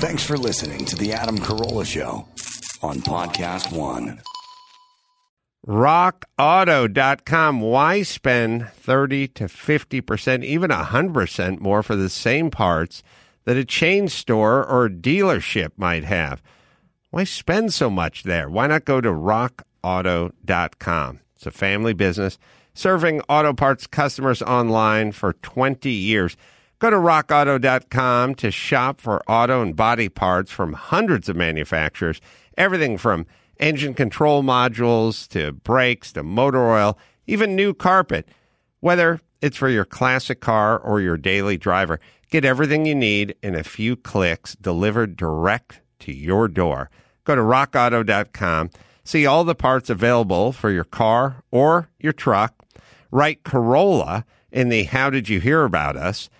Thanks for listening to The Adam Carolla Show on Podcast One. RockAuto.com. Why spend 30 to 50%, even 100% more for the same parts that a chain store or dealership might have? Why spend so much there? Why not go to RockAuto.com? It's a family business serving auto parts customers online for 20 years. Go to rockauto.com to shop for auto and body parts from hundreds of manufacturers, everything from engine control modules to brakes to motor oil, even new carpet. Whether it's for your classic car or your daily driver, get everything you need in a few clicks delivered direct to your door. Go to rockauto.com, see all the parts available for your car or your truck. Write Carolla in the How Did You Hear About Us?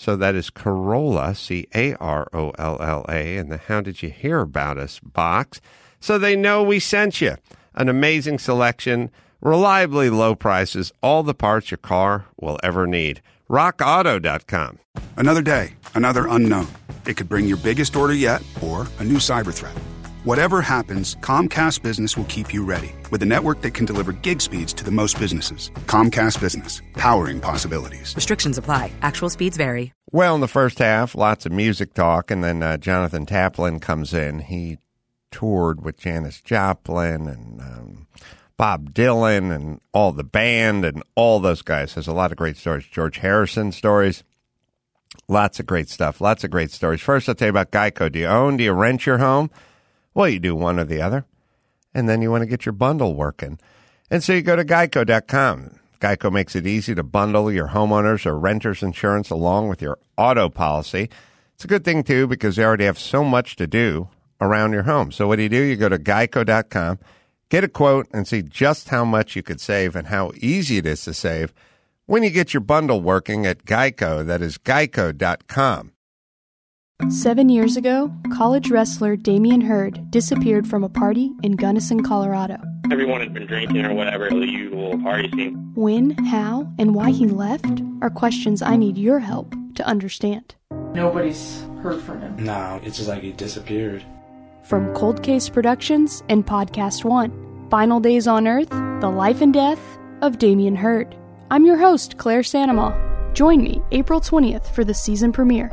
So that is Carolla, C A R O L L A, in the How Did You Hear About Us box. So they know we sent you. An amazing selection, reliably low prices, all the parts your car will ever need. RockAuto.com. Another day, another unknown. It could bring your biggest order yet or a new cyber threat. Whatever happens, Comcast Business will keep you ready with a network that can deliver gig speeds to the most businesses. Comcast Business, powering possibilities. Restrictions apply. Actual speeds vary. Well, in the first half, lots of music talk, and then uh, Jonathan Taplin comes in. He toured with Janis Joplin and um, Bob Dylan and all the band and all those guys. Has a lot of great stories. George Harrison stories. Lots of great stuff. Lots of great stories. First, I'll tell you about Geico. Do you own? Do you rent your home? Well, you do one or the other. And then you want to get your bundle working. And so you go to geico.com. Geico makes it easy to bundle your homeowners or renters insurance along with your auto policy. It's a good thing, too, because they already have so much to do around your home. So what do you do? You go to geico.com, get a quote, and see just how much you could save and how easy it is to save when you get your bundle working at Geico. That is geico.com. Seven years ago, college wrestler Damian Hurd disappeared from a party in Gunnison, Colorado. Everyone had been drinking or whatever, the usual party scene. When, how, and why he left are questions I need your help to understand. Nobody's heard from him. No, it's just like he disappeared. From Cold Case Productions and Podcast One, Final Days on Earth, The Life and Death of Damian Hurd. I'm your host, Claire Sanama. Join me April 20th for the season premiere.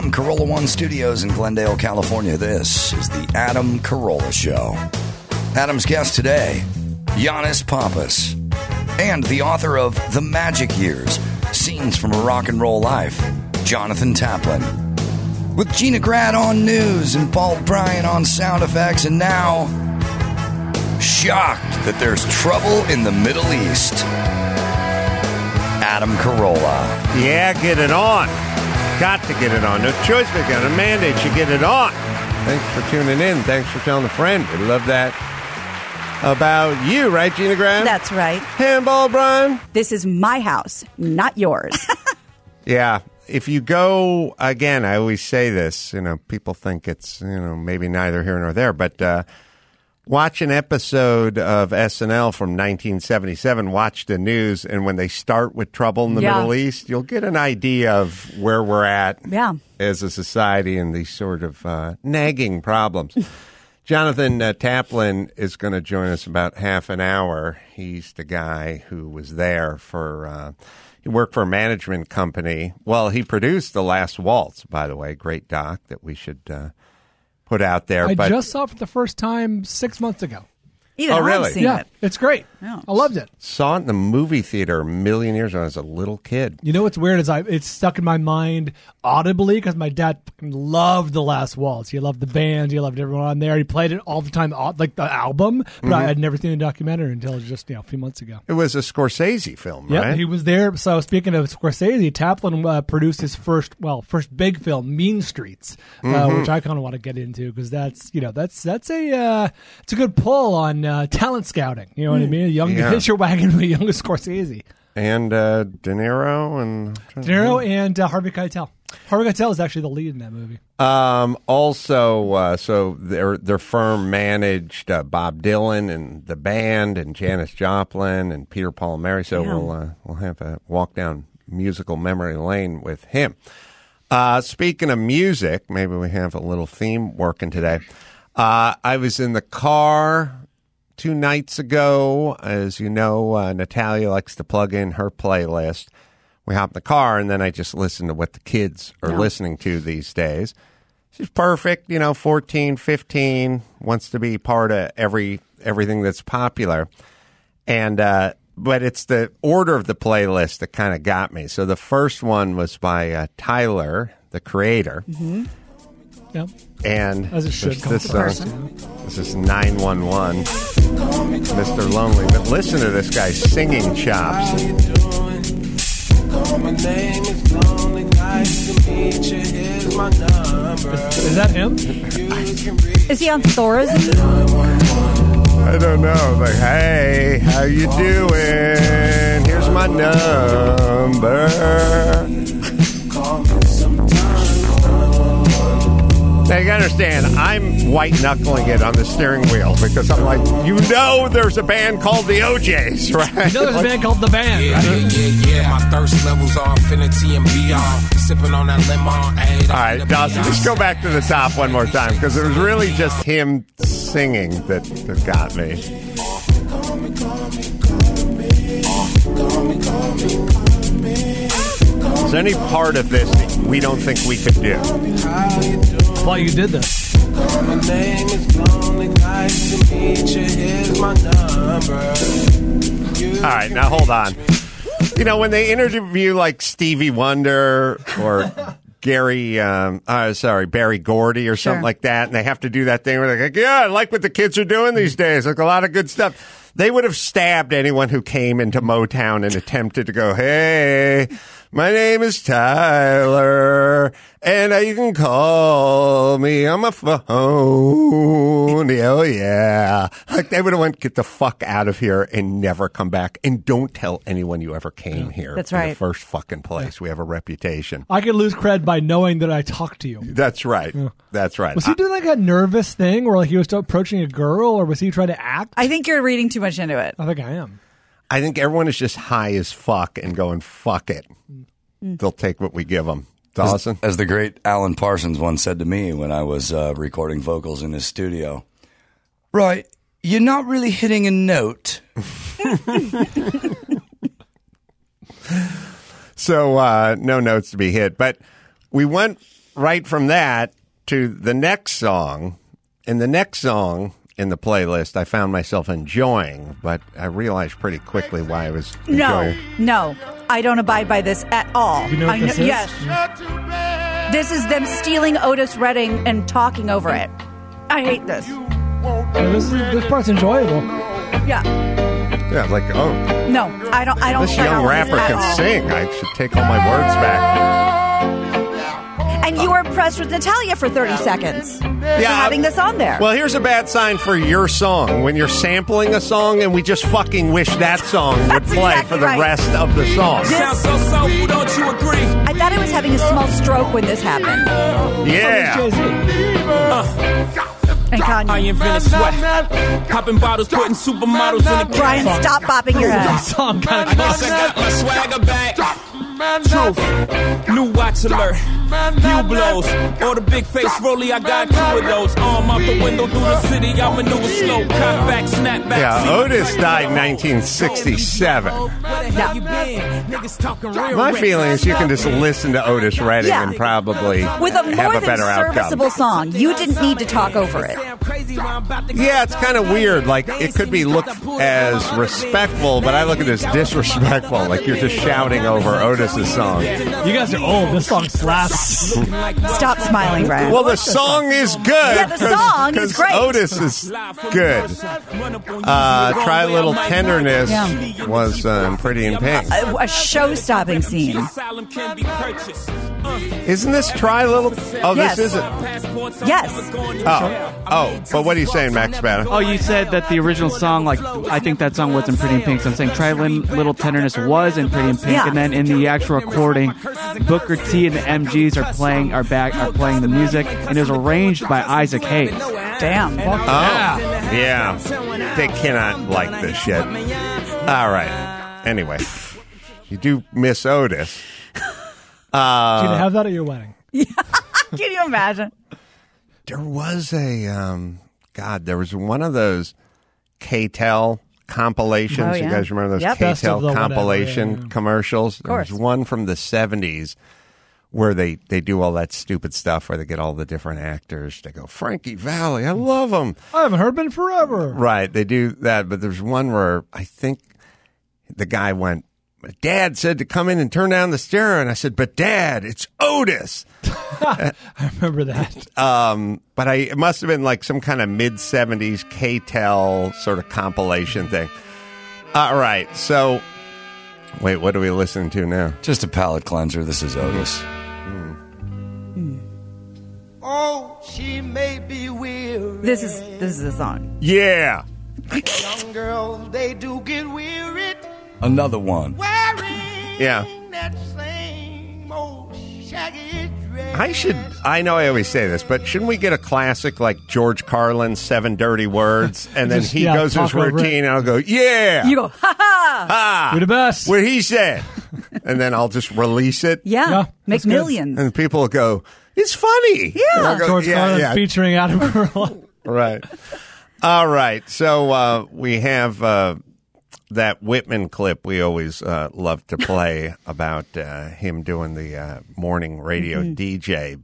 From Carolla One Studios in Glendale, California, this is the Adam Carolla Show. Adam's guest today, Giannis Pappas, and the author of The Magic Years Scenes from a Rock and Roll Life, Jonathan Taplin. With Gina Grad on news and Bald Bryan on sound effects, and now, shocked that there's trouble in the Middle East. Adam Carolla. Yeah, get it on. Got to get it on. No choice. We got a mandate. You get it on. Thanks for tuning in. Thanks for telling a friend. We love that about you, right, Gina Graham? That's right. Handball, Brian. This is my house, not yours. Yeah. If you go again, I always say this. You know, people think it's you know maybe neither here nor there, but uh, watch an episode of SNL from 1977. Watch the news, and when they start with trouble in the Yeah. Middle East, you'll get an idea of where we're at yeah. as a society and these sort of uh, nagging problems. Jonathan uh, Taplin is going to join us about half an hour. He's the guy who was there for. Uh, he worked for a management company. Well, he produced The Last Waltz, by the way, great doc that we should uh, put out there. I but just saw it for the first time six months ago. Even Oh, I've really? seen yeah, it. it's great. Yeah. I loved it. saw it in the movie theater a million years when I was a little kid. You know what's weird is I it's stuck in my mind audibly because my dad loved the Last Waltz. He loved the band. He loved everyone on there. He played it all the time, like the album. But Mm-hmm. I had never seen the documentary until just you know a few months ago. It was a Scorsese film, Yeah, right? he was there. So speaking of Scorsese, Taplin uh, produced his first, well, first big film, Mean Streets, Mm-hmm. uh, which I kind of want to get into because that's you know that's that's a uh, it's a good pull on uh, talent scouting. You know what I mean? A young. Yeah. hitch your wagon with a young Scorsese, and uh, De Niro and De Niro and uh, Harvey Keitel. Harvey Keitel is actually the lead in that movie. Um, also, uh, so their their firm managed uh, Bob Dylan and the band, and Janis Joplin and Peter Paul and Mary. So Yeah. we'll uh, we'll have a walk down musical memory lane with him. Uh, speaking of music, maybe we have a little theme working today. Uh, I was in the car two nights ago. As you know, uh, Natalia likes to plug in her playlist. We hop in the car, and then I just listen to what the kids are listening to these days. She's perfect, you know, 14, 15, wants to be part of every everything that's popular. And uh but it's the order of the playlist that kind of got me. So the first one was by uh, Tyler, the creator, Yeah. and As it should this, come this from uh, song, this is 911, Mr. Lonely. But listen to this guy singing chops. Is that him? Is he on Thorazine? I don't know. Like, hey, how you doing? Here's my number. Now you gotta understand, I'm white knuckling it on the steering wheel because I'm like, you know, there's a band called the OJ's, right? You know, there's a band called The Band. Yeah, right? yeah, yeah, yeah. My thirst levels are infinity and beyond. Sipping on that lemon. Ay, All right, Dawson, just go back to the top one more time because it was really just him singing that, that got me. Is there any part of this that we don't think we could do? I thought you did this. My name is lonely. Nice to meet you. Here's my number. All right, now hold on. You know, when they interview like Stevie Wonder or Gary, um, uh, sorry, Berry Gordy or something Sure. like that, and they have to do that thing where they're like, yeah, I like what the kids are doing these days. Like a lot of good stuff. They would have stabbed anyone who came into Motown and attempted to go, hey, my name is Tyler, and uh, you can call me on my phone. Oh, yeah. Like they would have went, get the fuck out of here and never come back. And don't tell anyone you ever came here. That's in the right. first fucking place. We have a reputation. I could lose cred by knowing that I talked to you. That's right. That's right. Was he doing like a nervous thing where like he was approaching a girl, or was he trying to act? I think you're reading too much into it. I think I am. I think everyone is just high as fuck and going, fuck it. They'll take what we give them. Dawson? As the great Alan Parsons once said to me when I was uh, recording vocals in his studio, right, you're not really hitting a note. So uh, no notes to be hit, but we went right from that to the next song. And the next song in the playlist, I found myself enjoying, but I realized pretty quickly why I was No, enjoying. no, I don't abide by this at all. You know what I this is? Yes, this is them stealing Otis Redding and talking over it. I hate this. Yeah, this, is, this part's enjoyable. Yeah, Yeah, like oh, no, I don't. I don't. this young rapper can all. sing. I should take all my words back. And you were impressed with Natalia for thirty seconds. for Yeah, having this on there. Well, here's a bad sign for your song when you're sampling a song and we just fucking wish that song would That's play exactly for the right. rest of the song. Sounds so soulful, don't you agree? I thought I was having a small stroke when this happened. Yeah. Jay Z. And I Kanye. invented sweat. Popping bottles, putting supermodels in the Brian, stop bopping your head. Song kind I guess I got my swagger back. Truth. New watch alert. Hublots. Or the big face rolly, I got two of those. Arm out the window through the city. I maneuver slow. Cock back, snap back. Yeah, Otis died in 1967. Where the hell you been? Niggas talking real My feeling is you can just listen to Otis Redding Yeah. and probably With a have more a than better serviceable outcome. song, you didn't need to talk over it. Yeah, it's kind of weird. Like it could be looked as respectful, but I look at it as disrespectful. Like you're just shouting over Otis's song. You guys are old. This song slaps. Stop smiling, Brian. Well, the song is good. Yeah, the 'cause- song is 'cause great. Otis is good. Uh, Try a Little Tenderness Yeah. was um, pretty in pink. a, a show-stopping scene. Asylum can be purchased. Isn't this Try Little? Oh, Yes. this isn't. Yes. Oh, oh. But what are you saying, Max Spada? Oh, you said that the original song, like I think that song was in Pretty in Pink. So I'm saying "Try Lin- Little Tenderness" was in Pretty in Pink, Yeah. and then in the actual recording, Booker T and the MGs are playing are back are playing the music, and it was arranged by Isaac Hayes. Damn. Oh, oh yeah. They cannot like this shit. All right. Anyway, you do miss Otis. Uh, Did you have that at your wedding? Can you imagine? there was a um, God. There was one of those KTEL compilations. Oh, You guys remember those Yep. KTEL the whatever, compilation yeah, yeah. commercials? There was one from the seventies where they they do all that stupid stuff where they get all the different actors. They go Frankie Valli. I love him. I haven't heard been forever. Right, they do that, but there's one where I think the guy went. Dad said to come in and turn down the stereo, and I said, "But Dad, it's Otis." I remember that. Um, but I it must have been like some kind of mid '70s KTEL sort of compilation thing. All right, so wait, what are we listening to now? Just a palate cleanser. This is Otis. Oh, she may be weary. This is this is the song. Yeah, Young girls, they do get weary Another one. yeah. that same old shaggy dress. I should. I know I always say this, but shouldn't we get a classic like George Carlin's Seven Dirty Words, and then Just, he yeah, goes his talk over it. routine, and I'll go, "Yeah, You go, ha ha. ah, You're the best. what he said," and then I'll just release it, Yeah. Yeah, Make that's good. millions. and people will go, "It's funny." Yeah. And I'll go, George yeah, Carlin yeah. featuring Adam Carolla. right. All right. So uh, we have uh, that Whitman clip we always uh, love to play about uh, him doing the uh, morning radio DJ.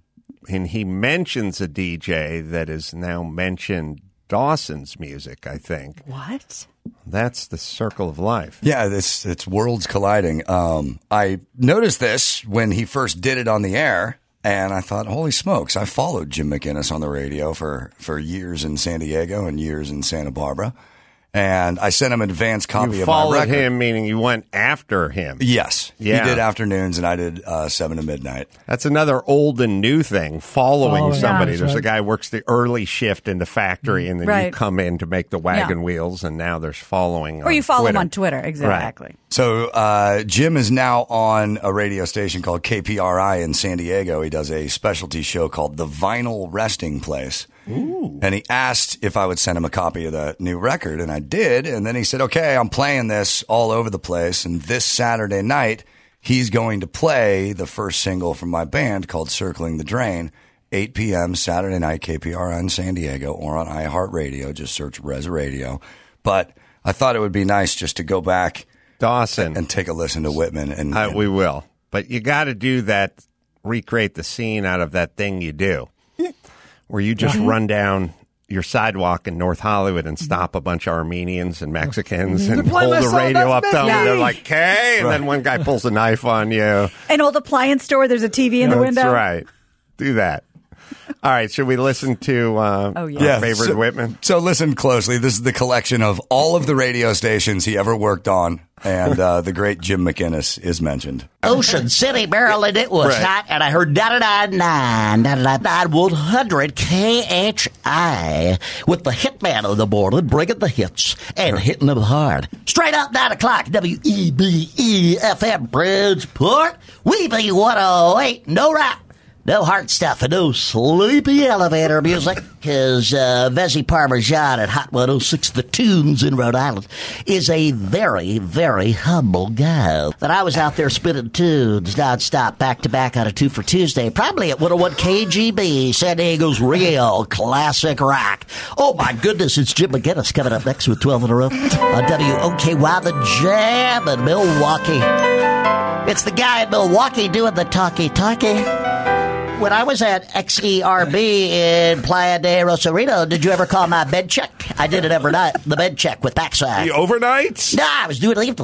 And he mentions a DJ that is now mentioned Dawson's music, I think. What? That's the circle of life. Yeah, this it's worlds colliding. Um, I noticed this when he first did it on the air, and I thought, "Holy smokes!" I followed Jim McInnes on the radio for for years in San Diego and years in Santa Barbara, and I sent him an advance copy You of my followed record. him, meaning you went after him. Yes, Yeah. he did afternoons, and I did uh, seven to midnight. That's another old and new thing. Following Following, somebody. yeah. There's a guy works the early shift in the factory, and then you come in to make the wagon Yeah. wheels, and now there's following. Or on you follow him on Twitter. Exactly. So uh, Jim is now on a radio station called KPRI in San Diego. He does a specialty show called The Vinyl Resting Place. And he asked if I would send him a copy of the new record, and I did. And then he said, "Okay, I'm playing this all over the place, and this Saturday night he's going to play the first single from my band called Circling the Drain." 8 p.m. Saturday night, KPRI in San Diego, or on iHeartRadio. Just search Res Radio. But I thought it would be nice just to go back Dawson. and take a listen to Whitman. And, Uh, and- we will, but you got to do that. Recreate the scene out of that thing you do, where you just run down your sidewalk in North Hollywood and stop a bunch of Armenians and Mexicans and pull the radio up that's to them. me. They're like, "Okay," and then one guy pulls a knife on you. An old appliance store. There's a TV in the window. That's right. Do that. All right. Should we listen to uh, Oh, yeah. our favorite so, Whitman? So listen closely. This is the collection of all of the radio stations he ever worked on, and uh, the great Jim McInnes is mentioned. Ocean City, Maryland, it was Right. hot, and I heard 99.9, 99.9, 100 KHI with the hitman on the board, bringing the hits and hitting them hard. Straight up 9 o'clock, W-E-B-E FM, Bridgeport, we be 108, no rap. No heart stuff and no sleepy elevator music. His uh, Vesi Parmesan at Hot 106 The Tunes in Rhode Island is a very, very humble guy. That I was out there spinning tunes nonstop, back to back on a two for Tuesday, probably at 101 KGB, San Diego's real classic rock. Oh my goodness, it's Jim McGinnis coming up next with 12 in a row on WOKY The Jam in Milwaukee. It's the guy in Milwaukee doing the talkie talkie. When I was at XERB in Playa de Rosarito, did you ever call my bed check? I did it every night. The bed check with backside. The overnights? No, I was doing it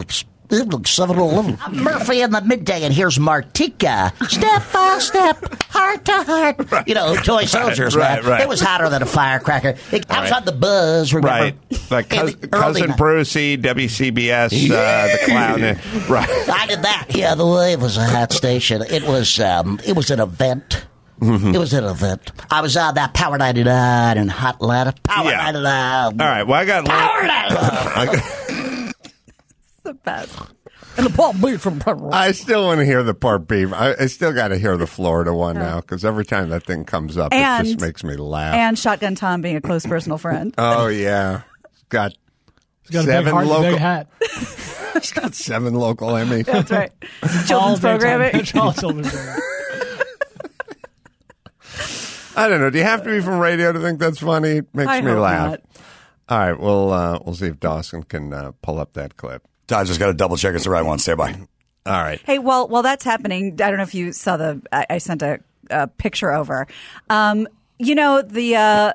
evenings. 7 Eleven. Murphy in the midday, and here's Martika. Step by step, heart to heart. You know, toy soldiers, right, man. right. It was hotter than a firecracker. It, I was on the buzz, remember? Right. Like Cous- the early Cousin ni- Brucey, WCBS, uh, the clown. uh, Right. I did that. Yeah, the way it was a hot station. It was um, it was an event. Mm-hmm. It was an event. I was on that Power 99 and Hot Atlanta. Power Yeah. 99. All right. Well, I got. Power 99. I, got- the best. And the Paul beef from I still want to hear the part beef. I, I still got to hear the Florida one now because every time that thing comes up, it just makes me laugh. and Shotgun Tom being a close personal friend. oh yeah, got He's got a seven big heart, local. hat. He's got seven local Emmy. That's right. All Children's programming. all children's programming. I don't know. Do you have to be from radio to think that's funny? It makes I me hope laugh. not. All right, we'll uh, we'll see if Dawson can uh, pull up that clip. I just got to double check it's the right one. Stay by. All right. Hey, well, while that's happening, I don't know if you saw the. I, I sent a, a picture over. Um, you know the uh,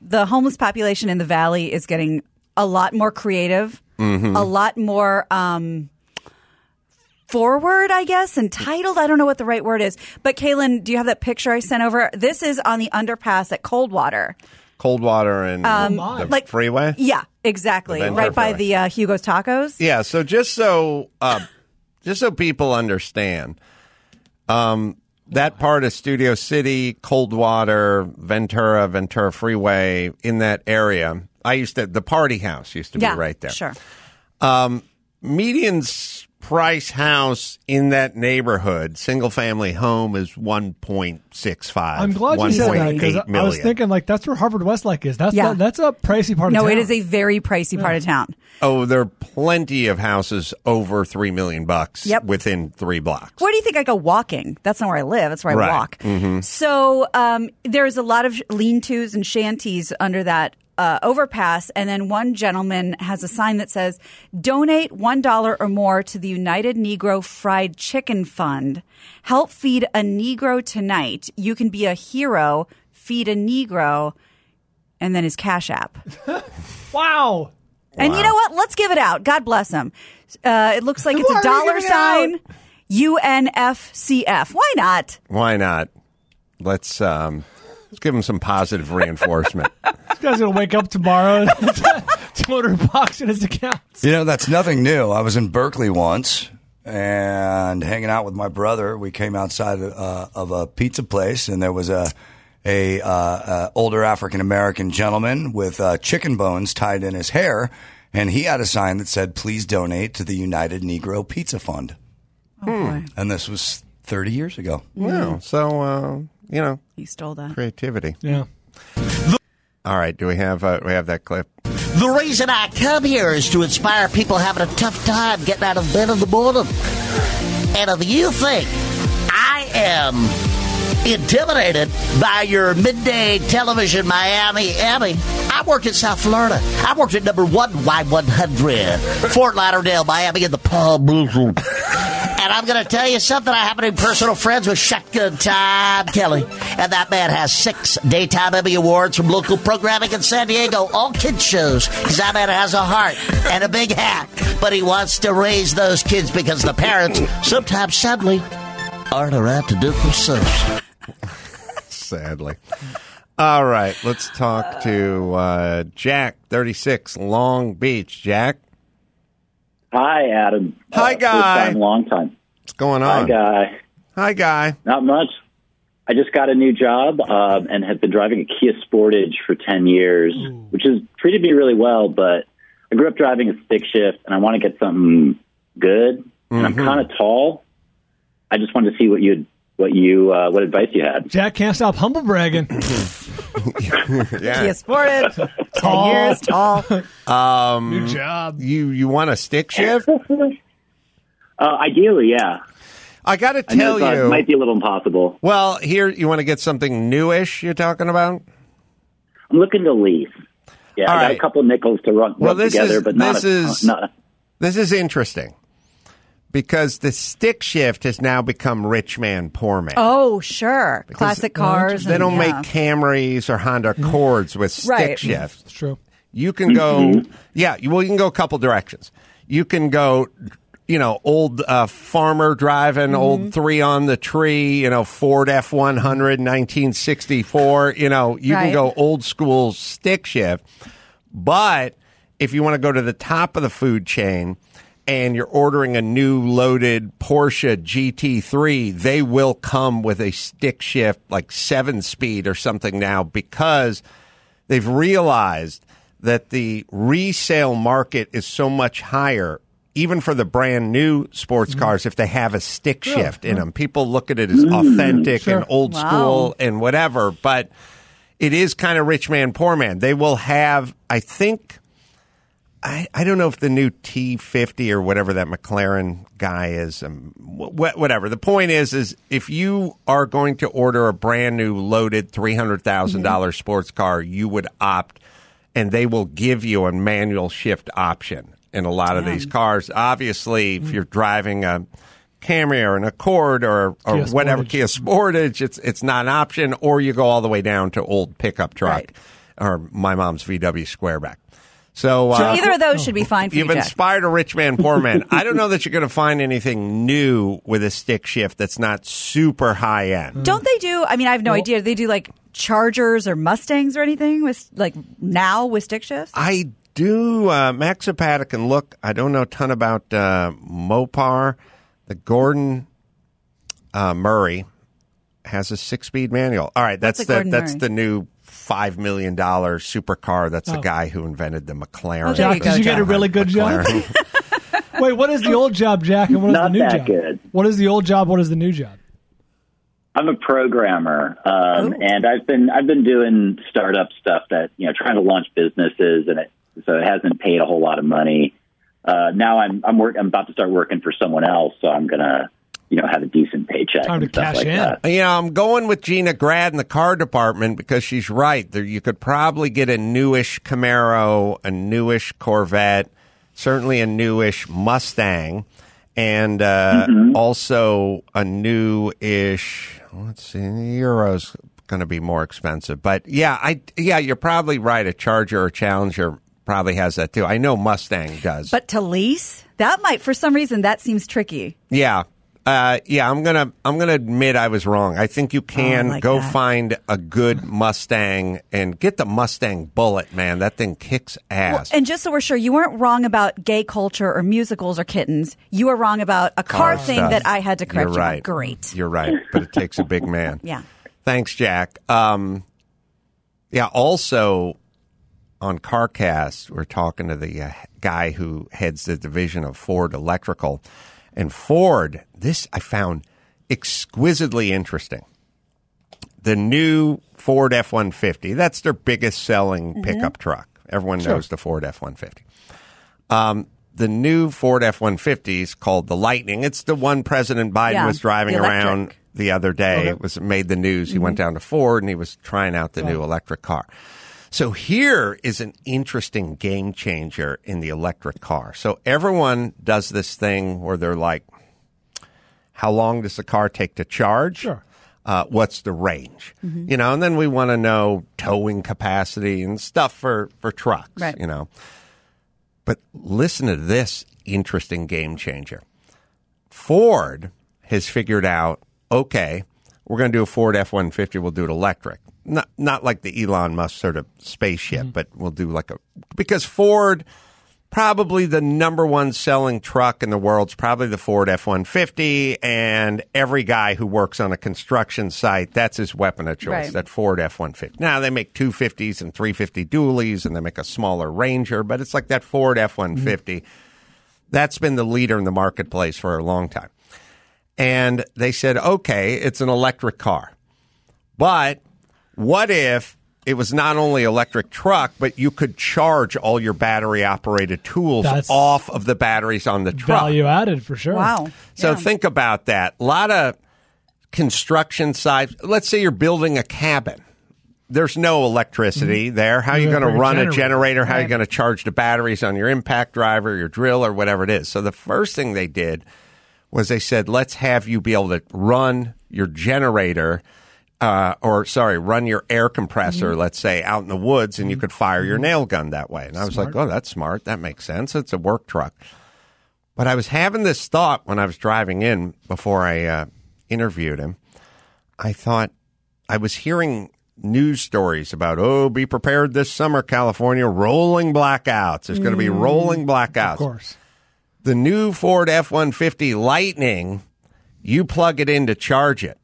the homeless population in the valley is getting a lot more creative, Mm-hmm. a lot more um, forward, I guess, entitled. I don't know what the right word is. But Kaylin, do you have that picture I sent over? This is on the underpass at Coldwater. Coldwater and Um, the like- freeway. Yeah, exactly. Right by Freeway. the uh, Hugo's Tacos. Yeah. So just so uh, just so people understand, um, that part of Studio City, Coldwater, Ventura, Ventura Freeway, in that area, I used to the party house used to yeah, be right there. Sure. Um, median's price house in that neighborhood, single family home, is one point six five. I'm glad you said that because I was thinking like that's where Harvard Westlake is. That's Yeah. the, that's a pricey part No, of town. No, it is a very pricey part of town. Oh, there are plenty of houses over three million bucks Yep. within three blocks. Where do you think I go walking? That's not where I live. That's where I Right. walk. Mhm. So um, there's a lot of lean-tos and shanties under that uh, overpass, and then one gentleman has a sign that says, "Donate one dollar or more to the United Negro Fried Chicken Fund. Help feed a Negro tonight. You can be a hero. Feed a Negro." And then his Cash App. wow. And you know what? Let's give it out. God bless him. Uh, it looks like it's a dollar giving sign. UNFCF. Why not? Why not? Let's um, let's give him some positive reinforcement. This guy's gonna wake up tomorrow. Two hundred bucks in his account. You know, that's nothing new. I was in Berkeley once and hanging out with my brother. We came outside uh, of a pizza place, and there was a a uh, uh, older African American gentleman with uh, chicken bones tied in his hair, and he had a sign that said, "Please donate to the United Negro Pizza Fund." Oh, boy. And this was 30 years ago. Wow. So uh, you know, He stole that. creativity. Yeah. All right. Do we have uh, we have that clip? The reason I come here is to inspire people having a tough time getting out of bed in the morning. And if you think I am intimidated by your midday television Miami Emmy, I worked in South Florida. I worked at number one Y100, Fort Lauderdale, Miami, in the Palm Beaches. And I'm going to tell you something. I happen to be personal friends with Shotgun Tom Kelly. And that man has six Daytime Emmy Awards from local programming in San Diego, all kids shows. Because that man has a heart and a big hat. But he wants to raise those kids because the parents, sometimes sadly, aren't around to do themselves. Sadly. All right. Let's talk to uh, Jack, thirty six, Long Beach. Jack, Hi, Adam. Hi, Uh, guy. First time, long time. what's going on? Hi, guy. Hi, guy. Not much. I just got a new job uh, and have been driving a Kia Sportage for 10 years, which has treated me really well, but I grew up driving a stick shift and I want to get something good. And I'm Mhm. kind of tall. I just wanted to see what you what you uh, what advice you had. Jack can't stop humble bragging. yeah. Kia Sported. Ten Tall. years tall. Um, New job. You you want a stick shift? Uh, ideally, yeah. I got to I know tell it's, uh, you. might be a little impossible. Well, here you want to get something newish. You're talking about. I'm looking to lease. Yeah, All I got right. a couple nickels to run, Well, rub this together, is but not this a, is not, this is interesting because the stick shift has now become rich man poor man. Oh, sure. Classic cars. They don't yeah. make Camrys or Honda Accords with stick Right. shift. It's true. You can go, yeah. Well, you can go a couple directions. You can go, you know, old uh, farmer driving, Mm-hmm. old three on the tree, you know, Ford F 100, 1964. You know, you can go old school stick shift. But if you want to go to the top of the food chain and you're ordering a new loaded Porsche GT3, they will come with a stick shift like seven speed or something now because they've realized that the resale market is so much higher. Even for the brand new sports mm-hmm. cars, if they have a stick Really? shift in them, people look at it as mm, authentic Sure. and old Wow. school and whatever. But it is kind of rich man, poor man. They will have, I think, I, I don't know if the new T50 or whatever that McLaren guy is, um, wh- whatever. The point is, is if you are going to order a brand new loaded three hundred thousand dollars sports car, you would opt, and they will give you a manual shift option in a lot of these cars. Obviously, if you're driving a Camry or an Accord or or Kia whatever Sportage. Kia Sportage, it's it's not an option, or you go all the way down to old pickup truck Right. or my mom's VW Squareback. So, So uh, either of those should be fine for You've you, inspired a rich man, poor man. I don't know that you're going to find anything new with a stick shift that's not super high end. Don't they do? I mean, I have no idea. They do like Chargers or Mustangs or anything with like now with stick shifts? I do. Uh, Max Zapata can look. I don't know a ton about uh, Mopar. The Gordon uh, Murray has a six speed manual. All right, that's What's a the that's Murray? the new five million dollar supercar. That's the Oh. guy who invented the McLaren. Oh, Jack, did you get a really good job? Wait, what is the old job, Jack, and what is Not the new that job? good. What is the old job? What is the new job? I'm a programmer, um, Oh. and I've been I've been doing startup stuff that you know trying to launch businesses, and it so it hasn't paid a whole lot of money. Uh, now I'm I'm work I'm about to start working for someone else, so I'm gonna you know have a decent paycheck Time and to stuff cash like in. that. Yeah, I'm going with Gina Grad in the car department because she's right. There, you could probably get a newish Camaro, a newish Corvette, certainly a newish Mustang, and uh, also a newish. Let's see, the Euro's going to be more expensive, but yeah, I yeah, you're probably right. A Charger or Challenger probably has that too. I know Mustang does, But to lease, that might for some reason that seems tricky. Yeah. Uh, yeah, I'm gonna I'm gonna admit I was wrong. I think you can Oh, like go that. find a good Mustang and get the Mustang Bullitt, man. That thing kicks ass. And just so we're sure, you weren't wrong about gay culture or musicals or kittens. You were wrong about a car, thing stuff. that I had to correct You're you right. Great. You're right, but it takes a big man. Yeah. Thanks, Jack. Um, yeah. Also, on CarCast, we're talking to the uh, guy who heads the division of Ford Electrical, and Ford. This I found exquisitely interesting. The new Ford F one fifty. That's their biggest selling pickup truck. Everyone knows the Ford F one fifty. Um, the new Ford F one fifty is called the Lightning. It's the one President Biden Yeah, was driving the around the other day. It was made the news. He went down to Ford and he was trying out the new electric car. So here is an interesting game changer in the electric car. So everyone does this thing where they're like, how long does the car take to charge? Sure. Uh, what's the range? You know, and then we want to know towing capacity and stuff for, for trucks, Right. you know. But listen to this interesting game changer. Ford has figured out, okay, we're going to do a Ford F 150, we'll do it electric. Not, not like the Elon Musk sort of spaceship, mm-hmm. but we'll do like a, because Ford, probably the number one selling truck in the world's probably the Ford F 150. And every guy who works on a construction site, that's his weapon of choice, Right. that Ford F 150. Now, they make 250s and 350 dualies, and they make a smaller Ranger, but it's like that Ford F 150 mm-hmm. that's been the leader in the marketplace for a long time. And they said, okay, it's an electric car. But what if it was not only electric truck, but you could charge all your battery operated tools That's- off of the batteries on the truck? Value added for sure. Wow. So Yeah. think about that. A lot of construction sites. Let's say you're building a cabin. There's no electricity mm-hmm. there. How are you You going to bring a run a generator. generator? How are you going to charge the batteries on your impact driver, your drill, or whatever it is? So the first thing they did was they said, let's have you be able to run your generator. Uh, or sorry, run your air compressor, let's say, out in the woods, and you could fire your nail gun that way. And I was like, oh, that's smart. That makes sense. It's a work truck. But I was having this thought when I was driving in before I uh, interviewed him. I thought I was hearing news stories about, oh, be prepared this summer, California, rolling blackouts. There's going to be Mm. rolling blackouts. Of course. The new Ford F 150 Lightning, you plug it in to charge it.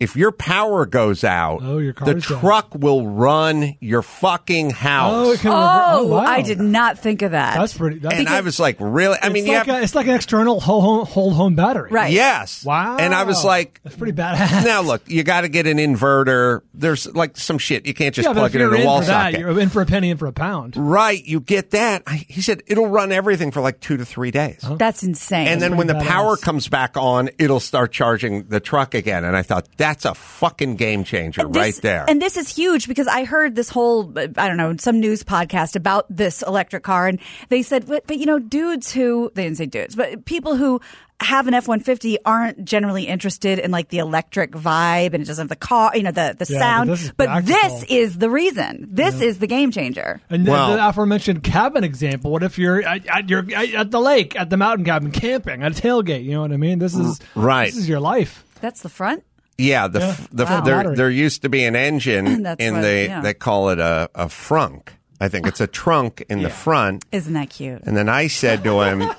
If your power goes out, Oh, your the car's down. truck will run your fucking house. Oh, it can rever- Oh, oh, wow. I did not think of that. That's pretty. That's and I was like, really? I mean, it's like, have, a, it's like an external whole home, whole home battery. Right. yes. Wow. And I was like, that's pretty badass. now look, you got to get an inverter. There's like some shit. You can't just yeah, plug it you're in a wall for that, socket. you're in for a penny, in for a pound. Right. You get that. I, he said it'll run everything for like two to three days. That's insane. And then when the pretty power comes back on, it'll start charging the truck again. And I thought that's a fucking game changer this- right there. And this is huge because I heard this whole, I don't know, some news podcast about this electric car. And they said, but, but you know, dudes who, they didn't say dudes, but people who have an F 150 aren't generally interested in like the electric vibe and it doesn't have the car, you know, the, the Yeah, but sound. this is But this is the reason. This is the game changer. And the, Well- the aforementioned cabin example. What if you're at, at your at the lake, at the mountain cabin, camping, at a tailgate? You know what I mean? This is right. This is your life. That's the front? Yeah, the Yeah. the Wow. there Battery. there used to be an engine in what- the yeah. they call it a a frunk. I think it's a trunk in the front. Isn't that cute? And then I said to him, "I'm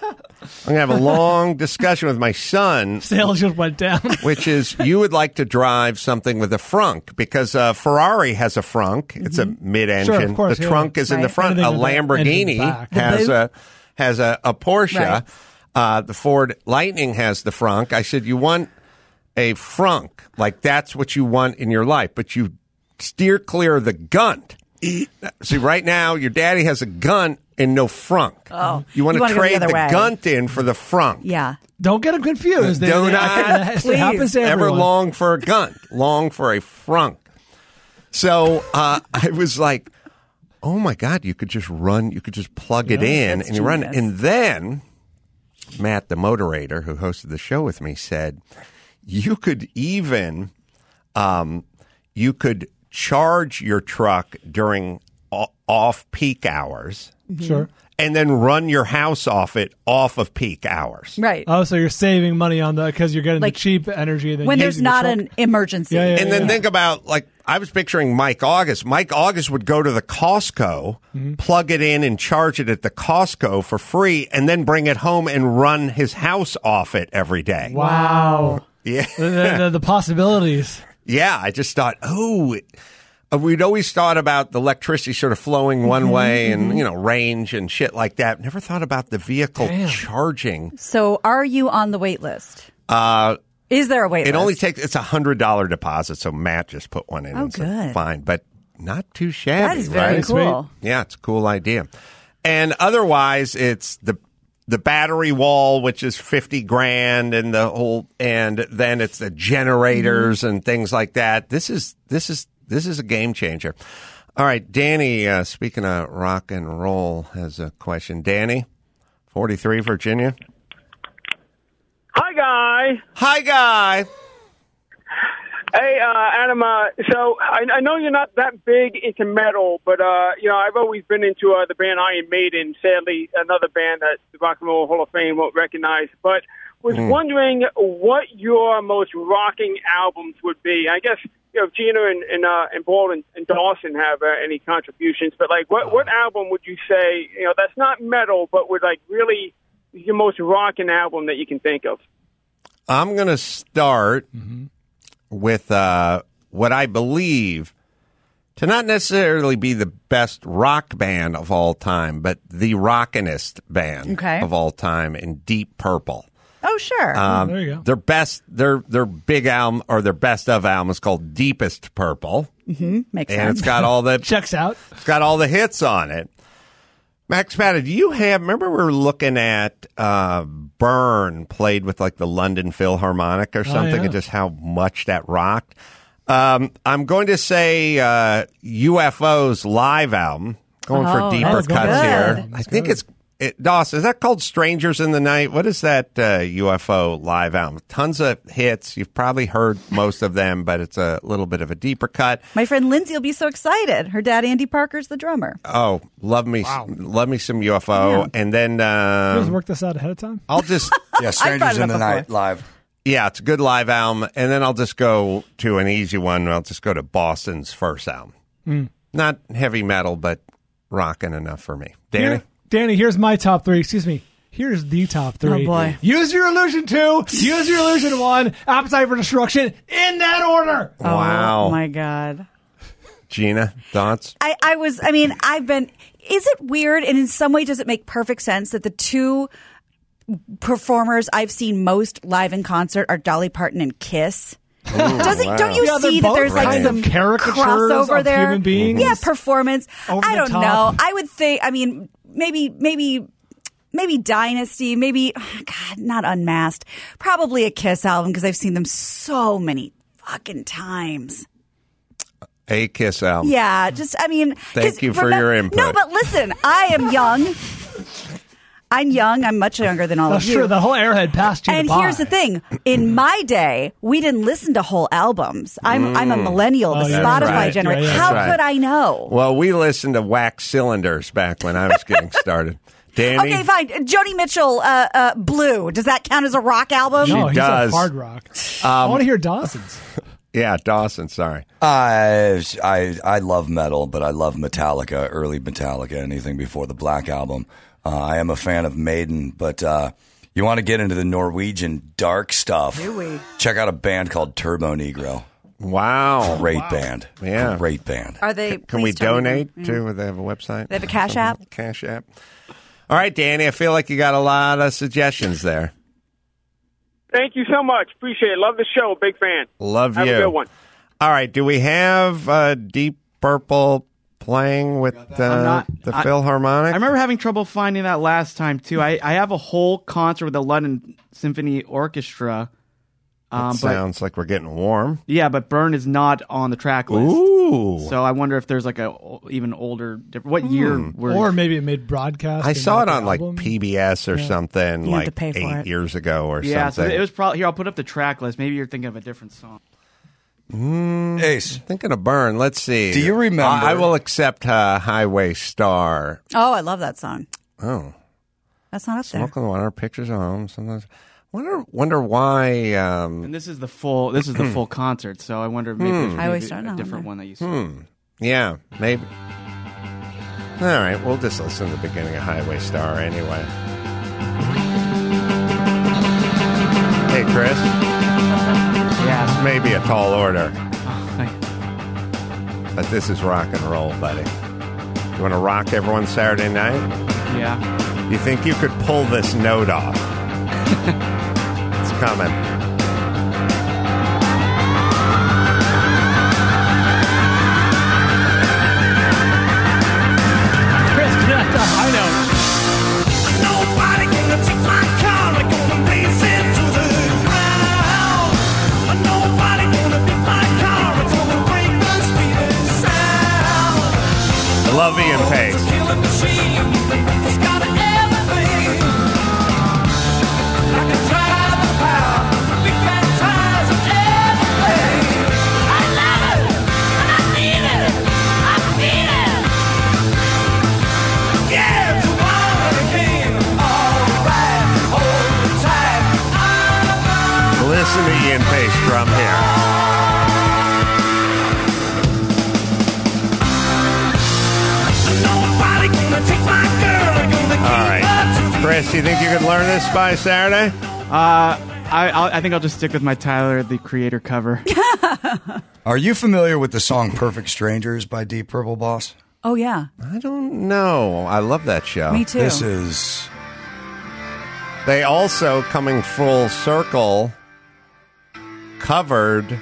gonna have a long discussion with my son." Sales just went down. Which is, you would like to drive something with a frunk because uh, Ferrari has a frunk. It's a mid-engine. Mm-hmm. Sure, of course, the yeah. trunk is in the front. A Anything with the engine Lamborghini has a has a, a Porsche. Right. Uh, the Ford Lightning has the frunk. I said, you want a frunk like that's what you want in your life, but you steer clear of the gunt. See, right now your daddy has a gun and no frunk. Oh. you want You to wanna the trade the, way. gunt in for the frunk. Yeah. Don't get them confused. They- Do they- not, it happens to ever long for a gun, long for a frunk. So uh, I was like, "Oh my god, you could just run, you could just plug it in, and you run And then Matt, the moderator who hosted the show with me, said you could even, um, you could charge your truck during off peak hours, Sure. and then run your house off it off of peak hours. Right. Oh, so you're saving money on the because you're getting Like, the cheap energy. When there's using the not truck. an emergency. Yeah, yeah, and then think about like I was picturing Mike August. Mike August would go to the Costco, Mm-hmm. plug it in, and charge it at the Costco for free, and then bring it home and run his house off it every day. Wow. Yeah, the, the, the, the possibilities. yeah. I just thought, oh, it- uh, we'd always thought about the electricity sort of flowing one Mm-hmm, way and you know range and shit like that. Never thought about the vehicle Damn. charging. So are you on the wait list? Uh, Is there a wait It list? only takes it's a hundred dollar deposit, so Matt just put one in. Oh, and said, good. fine, but not too shabby. That is very right? cool. Yeah, it's a cool idea. And otherwise, it's the the battery wall, which is fifty grand, and the whole, and then it's the generators and things like that. This is this is this is a game changer. All right, Danny. Uh, speaking of rock and roll, has a question. Danny, forty three, Virginia. Hi, guy. Hi, guy. Hey, uh, Adam. Uh, so I, I know you're not that big into metal, but uh, you know I've always been into uh, the band Iron Maiden. Sadly, another band that the Rock and Roll Hall of Fame won't recognize. But was Mm. wondering what your most rocking albums would be. I guess you know if Gina and and, uh, and Paul and, and Dawson have uh, any contributions, but like what what album would you say you know that's not metal, but would like really your most rocking album that you can think of? I'm going to start with uh, what I believe to not necessarily be the best rock band of all time, but the rockinest band Okay. of all time in Deep Purple. Oh, sure. Um, Their best, their their big album or their best of album is called Deepest Purple, Mm-hmm. Makes sense. and sense. it's got all the checks out. It's got all the hits on it. Max Pata, do you have? Remember, we were looking at uh, Burn played with like the London Philharmonic or Oh, something, yeah. and just how much that rocked. Um, I'm going to say uh, UFO's live album. Going Oh, for deeper cuts good. here. That's I think it's it, Dawson, is that called Strangers in the Night? What is that uh, UFO live album? Tons of hits. You've probably heard most of them, but it's a little bit of a deeper cut. My friend Lindsay will be so excited. Her dad, Andy Parker's the drummer. Oh, love me, love me some UFO, and then you guys um, work this out ahead of time. I'll just Yeah, Strangers in the Night live. Yeah, it's a good live album, and then I'll just go to an easy one. I'll just go to Boston's first album. Mm. Not heavy metal, but rocking enough for me. Danny, Here- Danny, here's my top three. Excuse me. Here's the top oh, three. Oh, boy. Use your illusion two. Use your illusion one. Appetite for destruction in that order. Oh, wow. Oh my god. Gina, thoughts? I, I was I mean, I've been is it weird and in some way does it make perfect sense that the two performers I've seen most live in concert are Dolly Parton and Kiss? Doesn't wow. don't you Yeah, see that there's like kind some of caricatures crossover there? human beings. Yeah, performance. Over I the don't top. know. I would think. I mean, maybe maybe maybe Dynasty. Maybe God, not Unmasked. Probably a Kiss album because I've seen them so many fucking times. A Kiss album. Yeah, just I mean, Thank you for your input. No, but listen, I am young. I'm young. I'm much younger than all That's of you. Sure, The whole airhead passed you. and by. here's the thing: in my day, we didn't listen to whole albums. I'm I'm a millennial, the Oh, yeah. Spotify right. generation. Yeah, yeah. How That's right. could I know? Well, we listened to Wax Cylinders back when I was getting started. Danny, Okay, fine. Joni Mitchell, uh, uh, Blue. Does that count as a rock album? She no, he's does. a hard rock. Um, I want to hear Dawson's. yeah, Dawson. Sorry. I, I I love metal, but I love Metallica, early Metallica, anything before the Black Album. Uh, I am a fan of Maiden, but uh, you want to get into the Norwegian dark stuff? Do we? Check out a band called Turbonegro. Wow, Great band. Yeah. great band. Are they? Can we please tell me- donate Mm. to? They have a website. They have a Cash App. Cash app. All right, Danny. I feel like you got a lot of suggestions there. Thank you so much. Appreciate it. Love the show. Big fan. Love Have you. a good one. All right. Do we have uh, Deep Purple playing with uh, I'm not- the I- Philharmonic? I remember having trouble finding that last time too. I, I have a whole concert with the London Symphony Orchestra. Um, That but sounds like we're getting warm. yeah, but Burn is not on the track list. Ooh. So I wonder if there's like a o- even older. diff- What year Hmm. were? or maybe it made broadcast. I saw it the on like album. PBS or Yeah. something You like to pay for eight it. years ago or yeah, so something. it was probably here. I'll put up the track list. Maybe you're thinking of a different song. Mm, Ace. Thinking of Burn. Let's see. Do you remember- I, I will accept uh, Highway Star. Oh, I love that song. Oh, That's not up there. Smoke on the Water, Pictures of Home. Sometimes wonder wonder why. Um, And this is the full. This is the full concert. So I wonder maybe there's Highway maybe Star, a different one that you saw. hmm. Yeah, maybe. All right, we'll just listen to the beginning of Highway Star anyway. Hey, Chris. Yeah. Maybe a tall order, Oh, but this is rock and roll, buddy. You want to rock everyone Saturday night? yeah. You think you could pull this note off? it's coming. My girl. I'm gonna All right. Chris, you think you could learn this by Saturday? Uh, I I'll, I think I'll just stick with my Tyler the Creator cover. Are you familiar with the song "Perfect Strangers" by Deep Purple, boss? Oh yeah, I don't know. I love that show. me too. This is They also, coming full circle, covered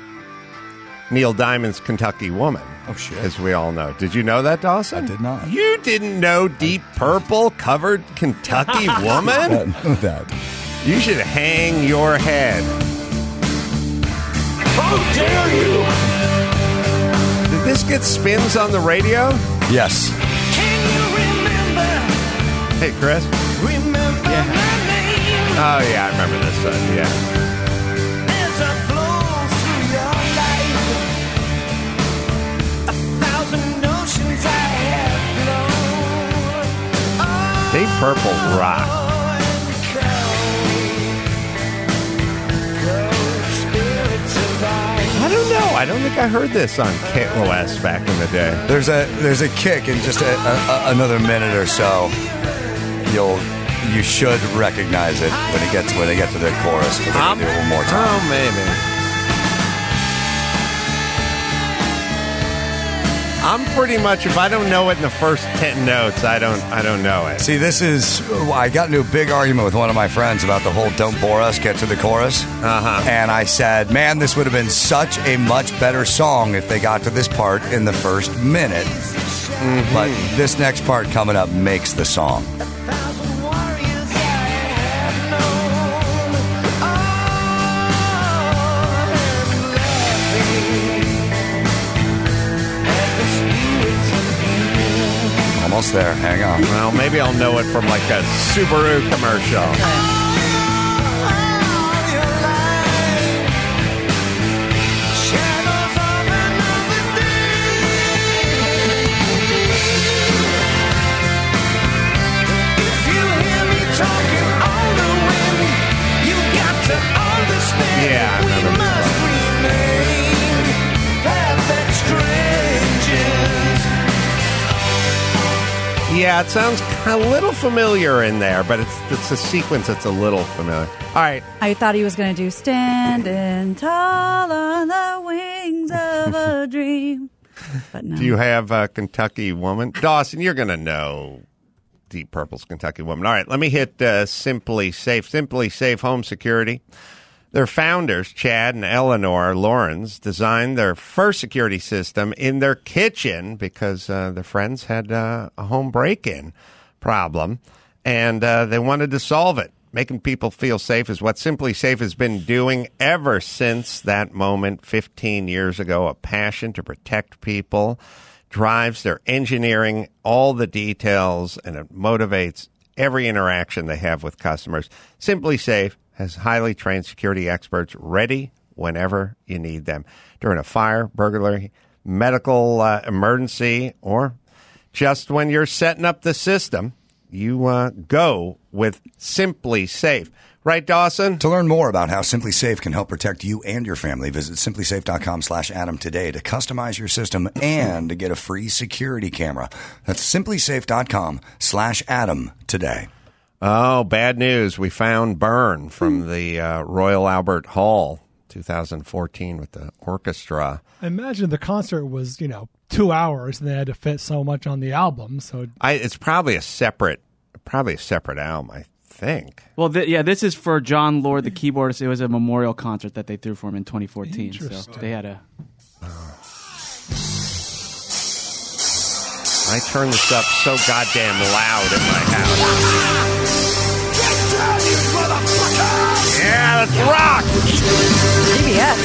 Neil Diamond's Kentucky Woman. Oh, shit. As we all know. Did you know that, Dawson? I did not. You didn't know Deep Purple covered Kentucky Woman? that, that. You should hang your head. How dare you? Did this get spins on the radio? Yes. Can you remember Hey, Chris. Remember Oh yeah, I remember this one. Yeah. Purple rock. I don't know. I don't think I heard this on KOS back in the day. There's a there's a kick in just a, a, another minute or so. You'll you should recognize it when it gets when they get to the chorus. But do it one more time. Oh, maybe. I'm pretty much if I don't know it in the first ten notes, I don't I don't know it. See, this is. I got into a big argument with one of my friends about the whole "Don't bore us, get to the chorus," uh-huh. and I said, "Man, this would have been such a much better song if they got to this part in the first minute." Mm-hmm. But this next part coming up makes the song. Almost there. Hang on. Well, maybe I'll know it from like a Subaru commercial. Yeah, I remember Yeah, it sounds a little familiar in there, but it's it's a sequence that's a little familiar. All right, I thought he was going to do standing tall on the wings of a dream. But no. do you have a Kentucky Woman, Dawson? You're gonna know Deep Purple's Kentucky Woman. All right, let me hit uh, SimpliSafe. Simply Safe Home Security. Their founders, Chad and Eleanor Lawrence, designed their first security system in their kitchen because uh, their friends had uh, a home break in problem and uh, they wanted to solve it. Making people feel safe is what SimpliSafe has been doing ever since that moment 15 years ago. A passion to protect people drives their engineering, all the details, and it motivates every interaction they have with customers. SimpliSafe has highly trained security experts ready whenever you need them during a fire, burglary, medical uh, emergency, or just when you're setting up the system. You uh, go with SimpliSafe. Right, Dawson? To learn more about how SimpliSafe can help protect you and your family, visit simplisafe.com slash Adam today to customize your system and to get a free security camera. That's simplisafe.com slash Adam today. Oh, bad news. We found Burn from the uh, Royal Albert Hall 2014 with the orchestra. I imagine the concert was, you know, two hours and they had to fit so much on the album. So I, it's probably a separate, probably a separate album, I think. Well, th- yeah, this is for Jon Lord, the keyboardist. It was a memorial concert that they threw for him in 2014. So Interesting. they had a. I turn this up so goddamn loud in my house. Yeah, that's rock. CBS.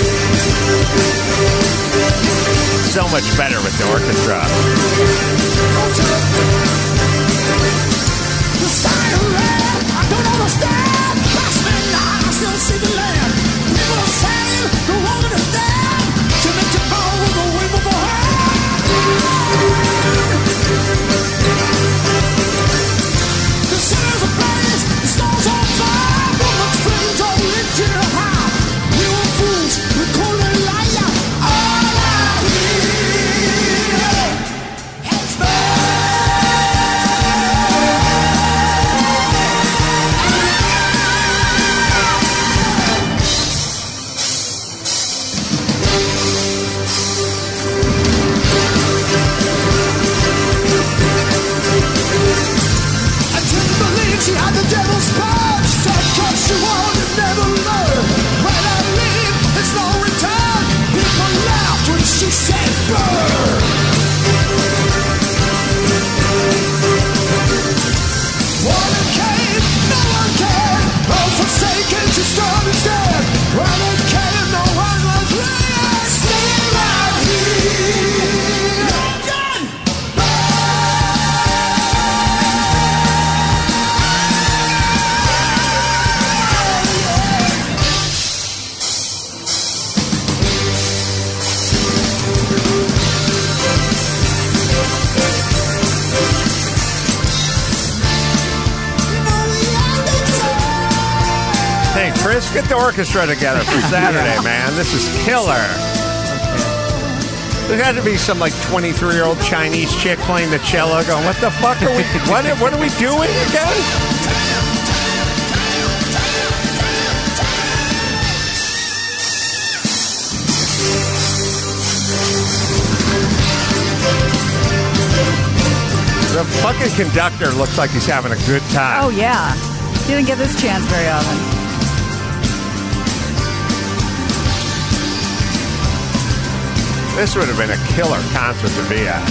So much better with the orchestra. The style, I don't understand. Orchestra together for Saturday, man. This is killer. There had to be some like 23 year old Chinese chick playing the cello going, What the fuck are we, what, what are we doing again? The fucking conductor looks like he's having a good time. Oh yeah, he didn't get this chance very often. This would have been a killer concert to be at.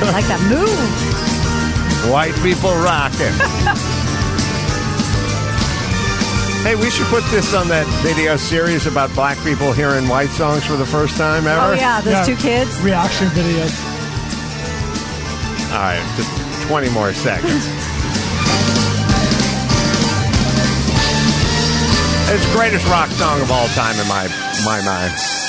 I like that move. White people rocking. hey, we should put this on that video series about black people hearing white songs for the first time ever. Oh yeah, those two kids. Reaction videos. All right, just 20 more seconds. it's the greatest rock song of all time in my my mind.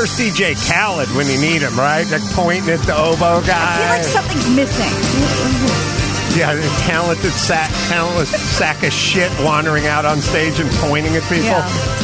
Where's DJ Khaled when you need him, right? Like pointing at the oboe guy. I feel like something's missing. Yeah, the talented sack, talentless sack of shit wandering out on stage and pointing at people. He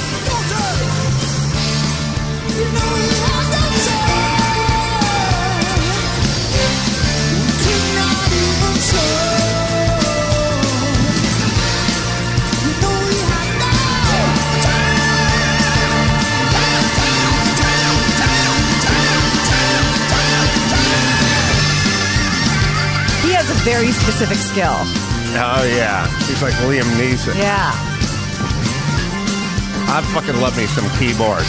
very specific skill. Oh yeah, he's like Liam Neeson. Yeah. I fucking love me some keyboard.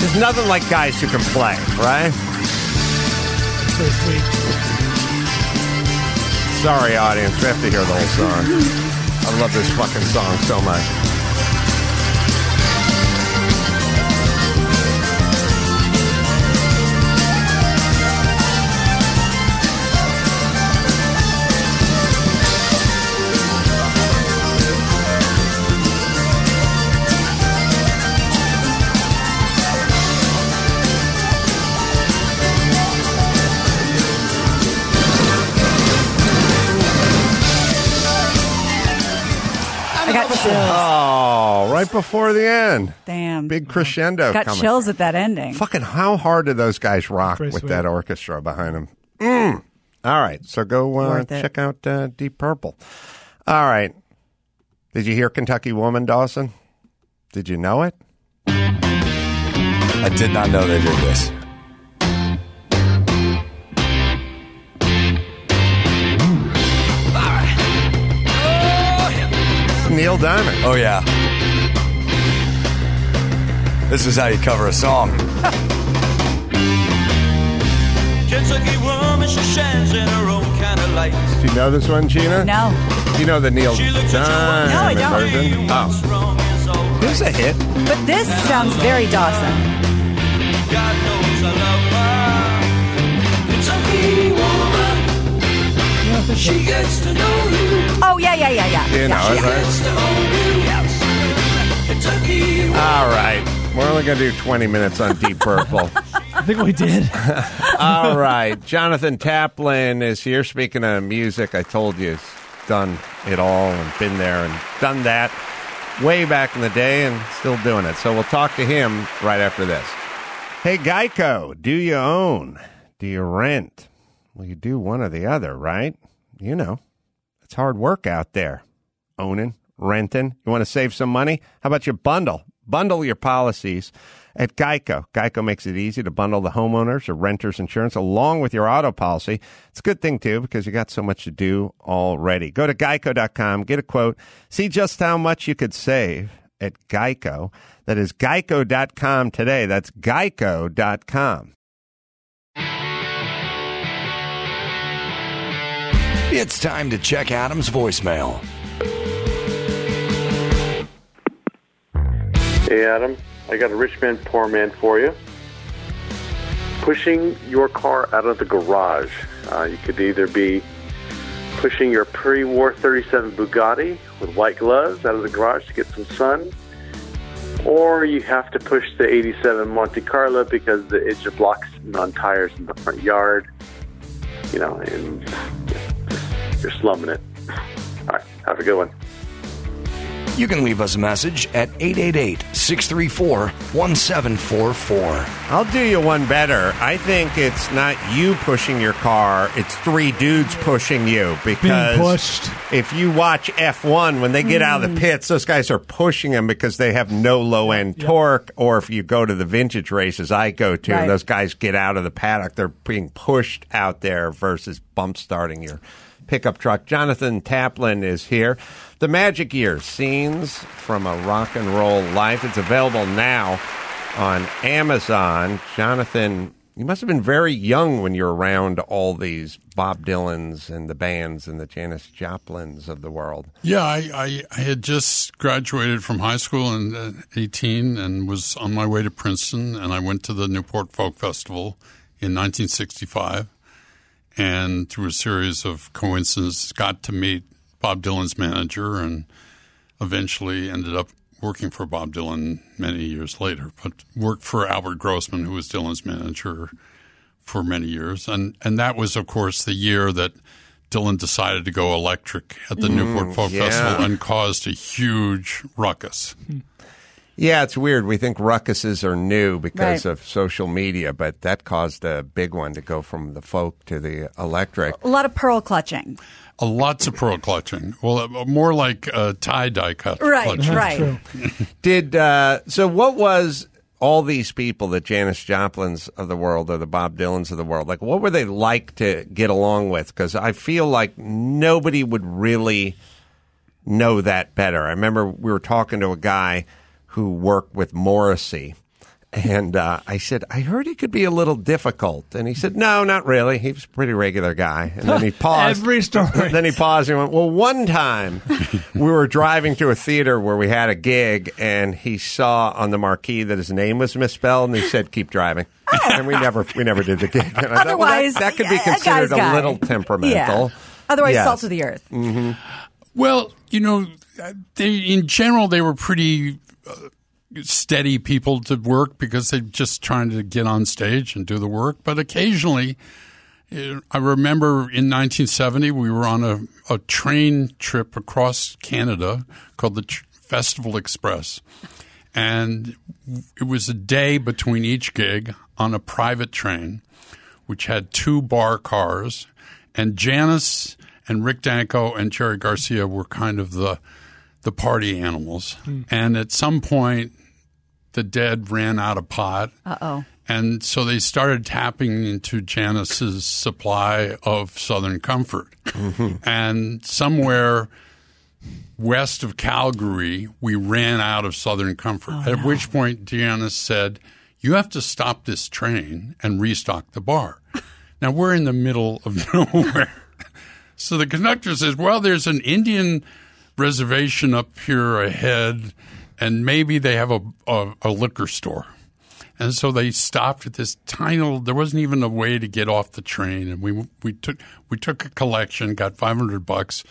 There's nothing like guys who can play, right? Pretty sweet. Sorry, audience, we have to hear the whole song. I love this fucking song so much. Right before the end. Damn. Big crescendo Got coming. chills at that ending. Fucking how hard did those guys rock Pretty with sweet. that orchestra behind them? Mm. All right, so go uh, check out uh, Deep Purple. All right. Did you hear Kentucky Woman, Dawson? Did you know it? I did not know they did this. Neil Diamond. Oh yeah. This is how you cover a song. Kentucky woman, she shines in her own kind of light. Do you know this one, Gina? No. You know the Neil She looks at you Diamond No, I don't. version? Oh. It was a hit. But this sounds very Dawson. God knows I love her. Kentucky woman, she gets to know you. Oh yeah, yeah, yeah, yeah. You know yeah. it, right? Gets to own you. Kentucky woman. All right. We're only going to do 20 minutes on Deep Purple. I think we did. All right. Jonathan Taplin is here. Speaking of music, I told you he's done it all and been there and done that way back in the day and still doing it. So we'll talk to him right after this. Hey, Geico, do you own? Do you rent? Well, you do one or the other, right? You know, it's hard work out there. Owning, renting. You want to save some money? How about you bundle? Bundle your policies at Geico. Geico makes it easy to bundle the homeowners or renters insurance along with your auto policy. It's a good thing too because you got so much to do already. Go to geico.com, get a quote, see just how much you could save at Geico. That is geico.com today. That's geico.com. It's time to check Adam's voicemail. Hey, Adam. I got a rich man, poor man for you. Pushing your car out of the garage. Uh, you could either be pushing your pre war 37 Bugatti with white gloves out of the garage to get some sun, or you have to push the 87 Monte Carlo because the, it just blocks and non tires in the front yard. You know, and you're slumming it. All right. Have a good one. You can leave us a message at 888 634 1744. I'll do you one better. I think it's not you pushing your car, it's three dudes pushing you because pushed. if you watch F1 when they get out of the mm. pits, those guys are pushing them because they have no low end torque or if you go to the vintage races I go to Right. and those guys get out of the paddock, they're being pushed out there versus bump starting your pickup truck. Jonathan Taplin is here. The Magic Years Scenes from a Rock and Roll Life. It's available now on Amazon. Jonathan, you must have been very young when you're around all these Bob Dylans and the bands and the Janis Joplins of the world. Yeah, I, I, I had just graduated from high school in uh, 18 and was on my way to Princeton, and I went to the Newport Folk Festival in 1965, and through a series of coincidences, got to meet Bob Dylan's manager, and eventually ended up working for Bob Dylan many years later, but worked for Albert Grossman, who was Dylan's manager for many years, and and that was, of course, the year that Dylan decided to go electric at the Mm, Newport Folk yeah. Festival and caused a huge ruckus. Yeah, it's weird. We think ruckuses are new because Right. of social media, but that caused a big one to go from the folk to the electric. A lot of pearl clutching. Uh, lots of pearl clutching. Well, uh, more like uh, tie dye cut. Right, clutching. right. Did uh, so? What was all these people, the Janis Joplins of the world or the Bob Dylans of the world, like? What were they like to get along with? Because I feel like nobody would really know that better. I remember we were talking to a guy who worked with Morrissey. And uh, I said, I heard he could be a little difficult. And he said, No, not really. He was a pretty regular guy. And then he paused. Every story. then he paused and he went, Well, one time we were driving to a theater where we had a gig, and he saw on the marquee that his name was misspelled, and he said, Keep driving. and we never we never did the gig. And I thought, well, that- Otherwise, that, could be considered a guy. little temperamental. Yeah. Otherwise, Yes. salt of the earth. Mm-hmm. Well, you know, they in general they were pretty steady people to work because they're just trying to get on stage and do the work. But occasionally, uh, I remember in 1970 we were on a, a train trip across Canada called the Festival Express, and it was a day between each gig on a private train, which had two bar cars, and Janis and Rick Danko and Jerry Garcia were kind of the the party animals. And at some point, the dead ran out of pot. Uh oh. And so they started tapping into Janis's supply of Southern Comfort. and somewhere west of Calgary, we ran out of Southern Comfort. At which point, Janis said, You have to stop this train and restock the bar. now, we're in the middle of nowhere. so the conductor says, Well, there's an Indian reservation up here ahead, and maybe they have a, a, a liquor store. And so they stopped at this tiny little. There wasn't even a way to get off the train, and we we took we took a collection, got five hundred bucks,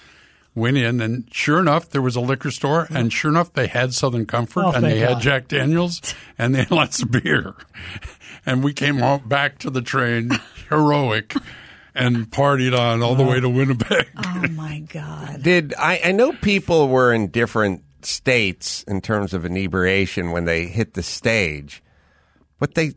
went in, and sure enough, there was a liquor store, and sure enough, they had Southern Comfort, Oh, and they had Jack Daniels, and they had lots of beer, and we came home back to the train heroic, and partied on all the way to Winnipeg. Oh my God. Did I, I know people were in different states in terms of inebriation when they hit the stage, but they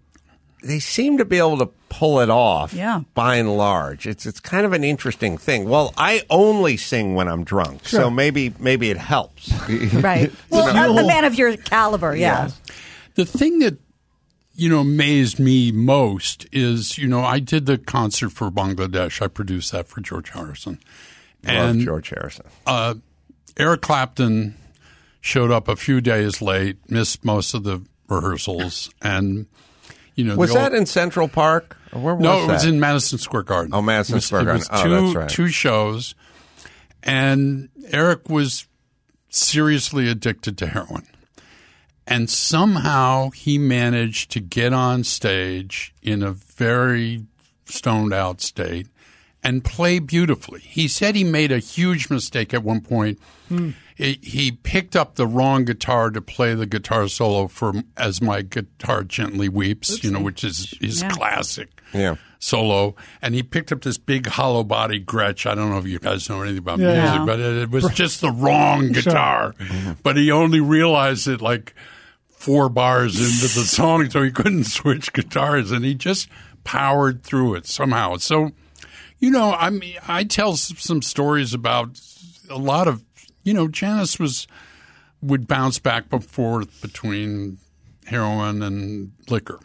they seem to be able to pull it off. Yeah. By and large, it's it's kind of an interesting thing. Well, I only sing when I'm drunk, so maybe maybe it helps. Right. Well, a, a man of your caliber, yeah. The thing that you know amazed me most is you know I did the concert for Bangladesh. I produced that for George Harrison, Love George Harrison. Uh, Eric Clapton showed up a few days late, missed most of the rehearsals, and You know, was the that in Central Park? Where was no, it that? was in Madison Square Garden. Oh, Madison was- Square it Garden. was Oh, two, that's right. Two shows, and Eric was seriously addicted to heroin. And somehow he managed to get on stage in a very stoned out state and play beautifully. He said he made a huge mistake at one point. Hmm. He, he picked up the wrong guitar to play the guitar solo for "As My Guitar Gently Weeps," you know, which is his Yeah. classic Yeah. solo. And he picked up this big hollow body Gretsch. I don't know if you guys know anything about Yeah. music, but it, it was just the wrong Sure. guitar. But he only realized it like four bars into the song, so he couldn't switch guitars, and he just powered through it somehow. So, you know, I mean, I tell some stories about a lot of, you know, Janis was would bounce back and forth between heroin and liquor,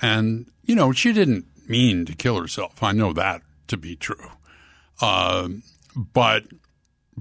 and you know, she didn't mean to kill herself. I know that to be true, Um but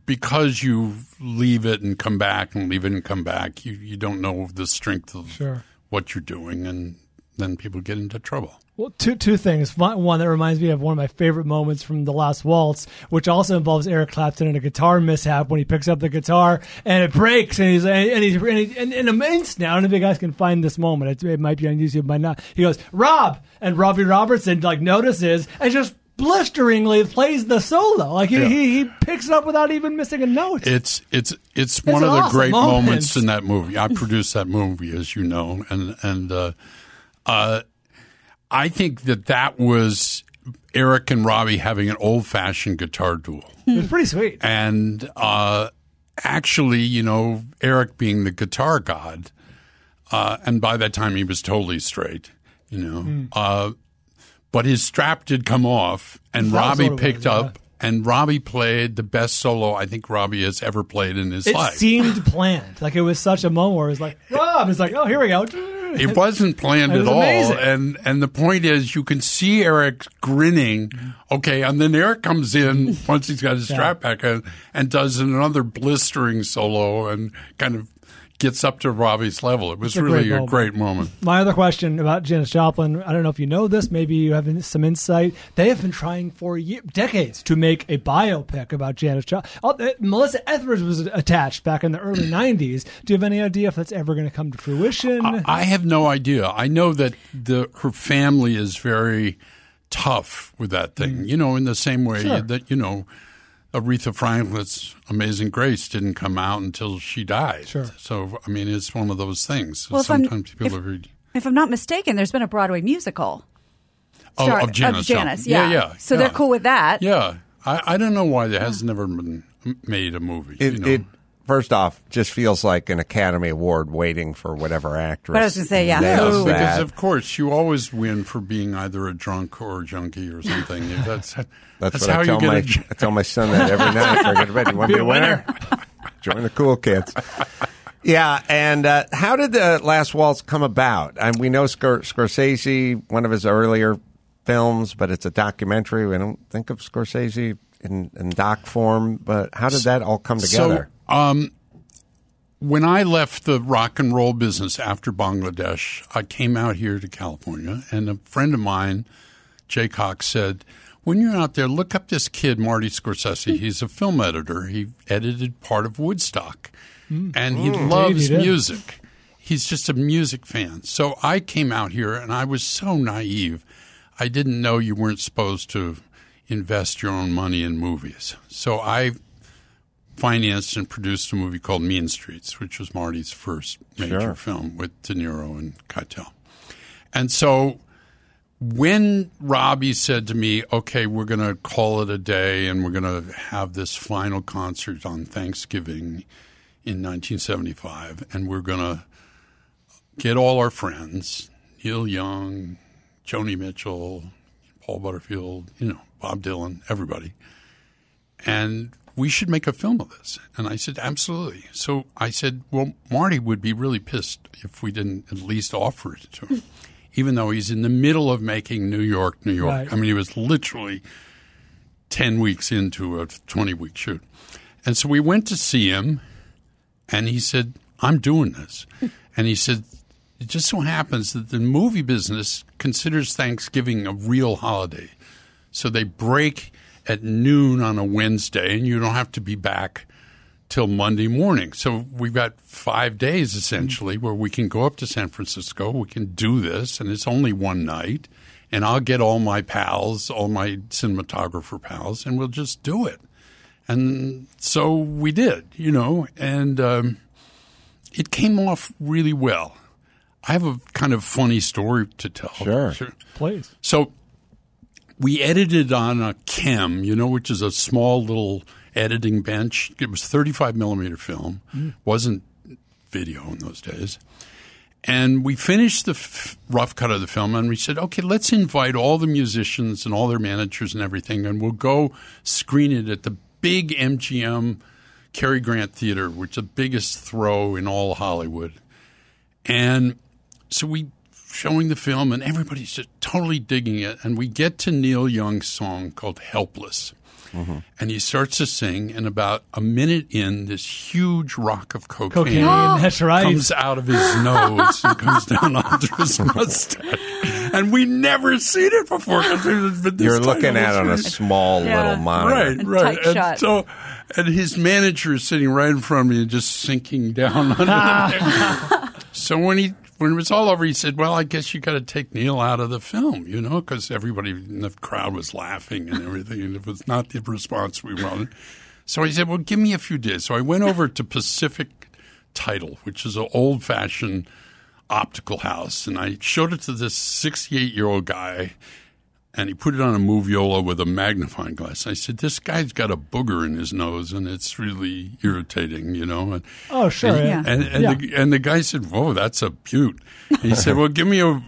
because you leave it and come back and leave it and come back, you, you don't know the strength of Sure. what you're doing, and then people get into trouble. Well, two two things. One, one that reminds me of one of my favorite moments from the last waltz, which also involves Eric Clapton and a guitar mishap when he picks up the guitar and it breaks, and he's and he's and, he, and in a minute now. I don't know if you guys can find this moment. It, it might be on YouTube, might not. He goes, "Rob," and Robbie Robertson like notices and just blisteringly plays the solo. Like he, Yeah. he, he picks it up without even missing a note. It's it's it's one of the awesome great moment. moments in that movie. I produced that movie, as you know, and and uh, uh, I think that that was Eric and Robbie having an old fashioned guitar duel. It was pretty sweet. and uh, actually, you know, Eric being the guitar god, uh, and by that time he was totally straight, you know. Hmm. But his strap did come off, and That Robbie what it was, picked yeah. up, and Robbie played the best solo I think Robbie has ever played in his It life. It seemed planned. Like it was such a moment where it was like, Rob, it's like, oh, here we go. It wasn't planned It was at all, amazing. and and the point is, you can see Eric grinning. Okay, and then Eric comes in once he's got his Yeah. strap back on and does another blistering solo and kind of gets up to Robbie's level. It was a really great a moment. great moment. My other question about Janis Joplin, I don't know if you know this, maybe you have some insight. They have been trying for ye decades to make a biopic about Janis Joplin. Oh, uh, Melissa Etheridge was attached back in the early 90s. Do you have any idea if that's ever going to come to fruition? I have no idea. I know that the her family is very tough with that thing. You know, in the same way Mm. Sure. that you know Aretha Franklin's Amazing Grace didn't come out until she died. Sure. So I mean, it's one of those things. Well, if I'm- Sometimes people if- are If I'm not mistaken, there's been a Broadway musical. Oh, Star- of Janis Janice, yeah. Yeah, yeah, So yeah. they're cool with that. Yeah, I, I don't know why there has never been made a movie. It, you know? it first off just feels like an Academy Award waiting for whatever actress. But I was gonna say, yeah. nails because of course you always win for being either a drunk or a junkie or something. That's That's, that's, what how I tell you get my a j- I tell my son that every night before I go to bed. You want to be a winner? Join the cool kids. Yeah, and uh, how did the Last Waltz come about? And we know Scor- Scorsese, one of his earlier films, but it's a documentary. We don't think of Scorsese in, in doc form. But how did that all come together? So, um, when I left the rock and roll business after Bangladesh, I came out here to California, and a friend of mine, Jay Cocks, said, "When you're out there, look up this kid, Marty Scorsese. He's a film editor. He edited part of Woodstock, and he Mm. loves he music. He's just a music fan. So I came out here, and I was so naive. I didn't know you weren't supposed to invest your own money in movies. So I financed and produced a movie called Mean Streets, which was Marty's first major Sure. film with De Niro and Keitel. And so when Robbie said to me, okay, we're going to call it a day and we're going to have this final concert on Thanksgiving in 1975, and we're going to get all our friends, Neil Young, Joni Mitchell, Paul Butterfield, you know, Bob Dylan, everybody. And we should make a film of this. And I said, absolutely. So I said, well, Marty would be really pissed if we didn't at least offer it to him, even though he's in the middle of making New York, New York. Right. I mean, he was literally 10 weeks into a 20 week shoot. And so we went to see him, and he said, I'm doing this. and he said, it just so happens that the movie business considers Thanksgiving a real holiday. So they break at noon on a Wednesday, and you don't have to be back till Monday morning. So we've got five days essentially where we can go up to San Francisco. We can do this, and it's only one night. And I'll get all my pals, all my cinematographer pals, and we'll just do it. And so we did, you know, and um, it came off really well. I have a kind of funny story to tell. Sure. Please. So we edited on a KEM, you know, which is a small little editing bench. It was 35 millimeter film, Mm. wasn't video in those days. And we finished the f- rough cut of the film, and we said, okay, let's invite all the musicians and all their managers and everything, and we'll go screen it at the big MGM Cary Grant Theater, which is the biggest throw in all Hollywood. And so we showing the film, and everybody's just totally digging it. And we get to Neil Young's song called "Helpless," mm-hmm. and he starts to sing. And about a minute in, this huge rock of cocaine, Cocaine, that's right. comes out of his nose and comes down onto his mustache. And we never seen it before. 'cause it had been this You're looking at it on a screen. small little monitor. Right, right. And so, and his manager is sitting right in front of me and just sinking down under the So when he when it was all over, he said, "Well, I guess you got to take Neil out of the film, you know, because everybody in the crowd was laughing and everything, and it was not the response we wanted." So he said, "Well, give me a few days." So I went over to Pacific Title, which is an old fashioned optical house, and I showed it to this sixty eight year old guy. And he put it on a moviola with a magnifying glass. I said, "This guy's got a booger in his nose, and it's really irritating, you know." And, Oh, sure, And, yeah. and, and, Yeah. The, and the guy said, "Whoa, that's a beaut." And he said, "Well, give me a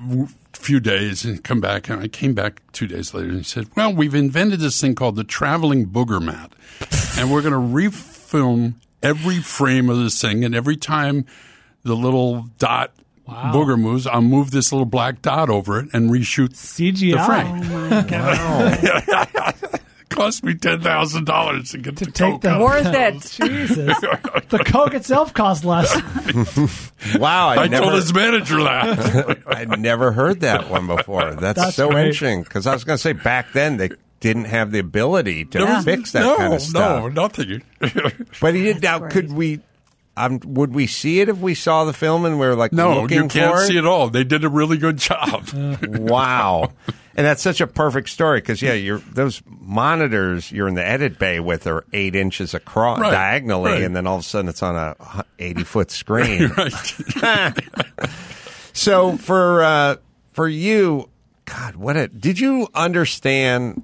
few days and come back." And I came back two days later, and he said, "Well, we've invented this thing called the traveling booger mat, and we're going to refilm every frame of this thing, and every time the little dot." Booger moves. I'll move this little black dot over it and reshoot CGI. the frame. Oh, my God. cost me ten thousand dollars to get to Take the Worth it. Jesus. the Coke itself costs less. Wow, I, I never, told his manager that. I'd never heard that one before. That's, That's so great. interesting because I was going to say back then they didn't have the ability to There was- fix that no, kind of stuff. No, nothing. But he did. Now, could we? Um, would we see it if we saw the film and we are like No, looking you can't for it? see it all. They did a really good job. wow. And that's such a perfect story because yeah, you're those monitors you're in the edit bay with are eight inches across Right, diagonally, right. and then all of a sudden it's on a eighty foot screen. so for uh, for you, God, what a did you understand?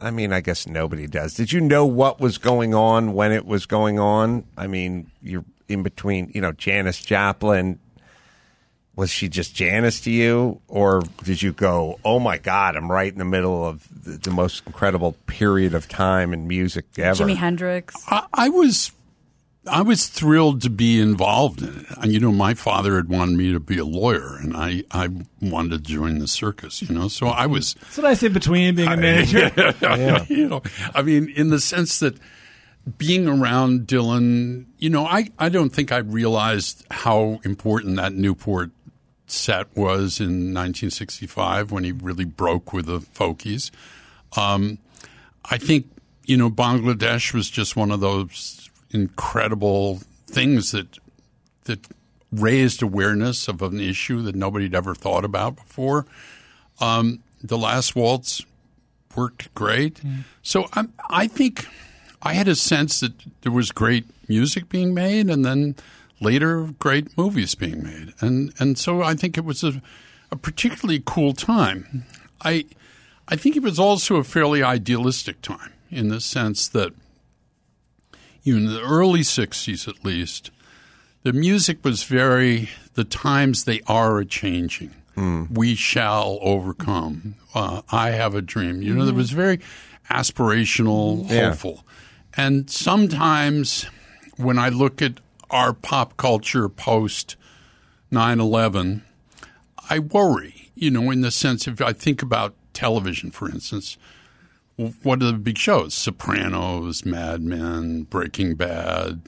I mean, I guess nobody does. Did you know what was going on when it was going on? I mean, you're in between, you know, Janis Joplin. Was she just Janis to you, or did you go, "Oh my God, I'm right in the middle of the, the most incredible period of time in music ever"? Jimi Hendrix. I, I was, I was thrilled to be involved in it. And, you know, my father had wanted me to be a lawyer, and I, I wanted to join the circus. You know, so I was. That's what I say between being a manager. you know, I mean, in the sense that being around Dylan, you know, I, I don't think I realized how important that Newport set was in 1965 when he really broke with the Folkies. Um, I think, you know, Bangladesh was just one of those incredible things that that raised awareness of an issue that nobody'd ever thought about before. Um, the last waltz worked great. So I, I think I had a sense that there was great music being made, and then later great movies being made, and and so I think it was a, a particularly cool time. I I think it was also a fairly idealistic time in the sense that you know, in the early '60s at least, the music was very the times they are a changing. We shall overcome. Uh, I have a dream. You know, there was very aspirational, Yeah. hopeful. And sometimes when I look at our pop culture post 9 11, I worry, you know, in the sense if I think about television, for instance, what are the big shows? Sopranos, Mad Men, Breaking Bad,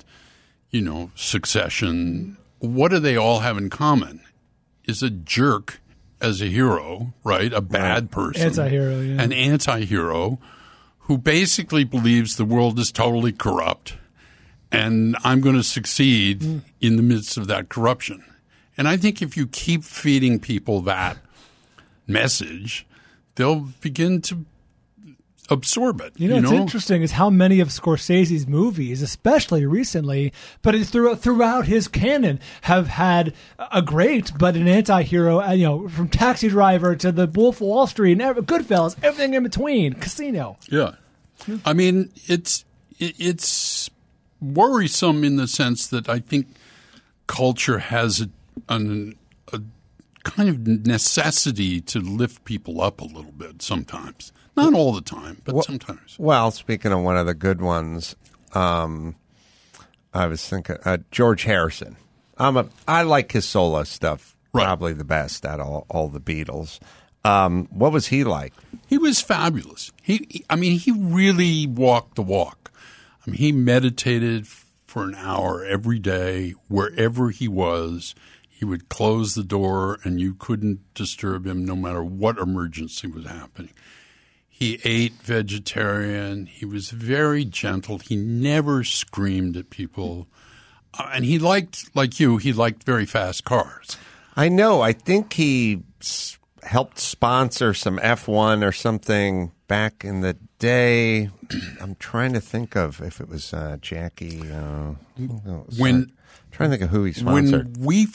you know, Succession. What do they all have in common? is a jerk as a hero, right? A bad person, Anti-hero, yeah. an anti-hero who basically believes the world is totally corrupt, and I'm going to succeed Hmm. in the midst of that corruption. And I think if you keep feeding people that message, they'll begin to absorb it. You know, what's interesting is how many of Scorsese's movies, especially recently, but it's throughout throughout his canon, have had a great but an anti-hero. uh, You know, from Taxi Driver to The Wolf of Wall Street and Goodfellas, everything in between, Casino. Yeah, I mean it's it, it's worrisome in the sense that I think culture has a, an, a kind of necessity to lift people up a little bit sometimes. Not all the time, but sometimes. Well, speaking of one of the good ones, um, I was thinking uh, George Harrison. I'm a I like his solo stuff probably the best out of all, all the Beatles. Um, what was he like? He was fabulous. He, he- I mean, he really walked the walk. I mean, he meditated for an hour every day, wherever he was. He would close the door, and you couldn't disturb him, no matter what emergency was happening. He ate vegetarian. He was very gentle. He never screamed at people, uh, and he liked, like you, he liked very fast cars. I know. I think he s- helped sponsor some F1 or something back in the day. I'm trying to think of if it was uh, Jackie. Uh, who else? When- trying to think of who he sponsored. When we, you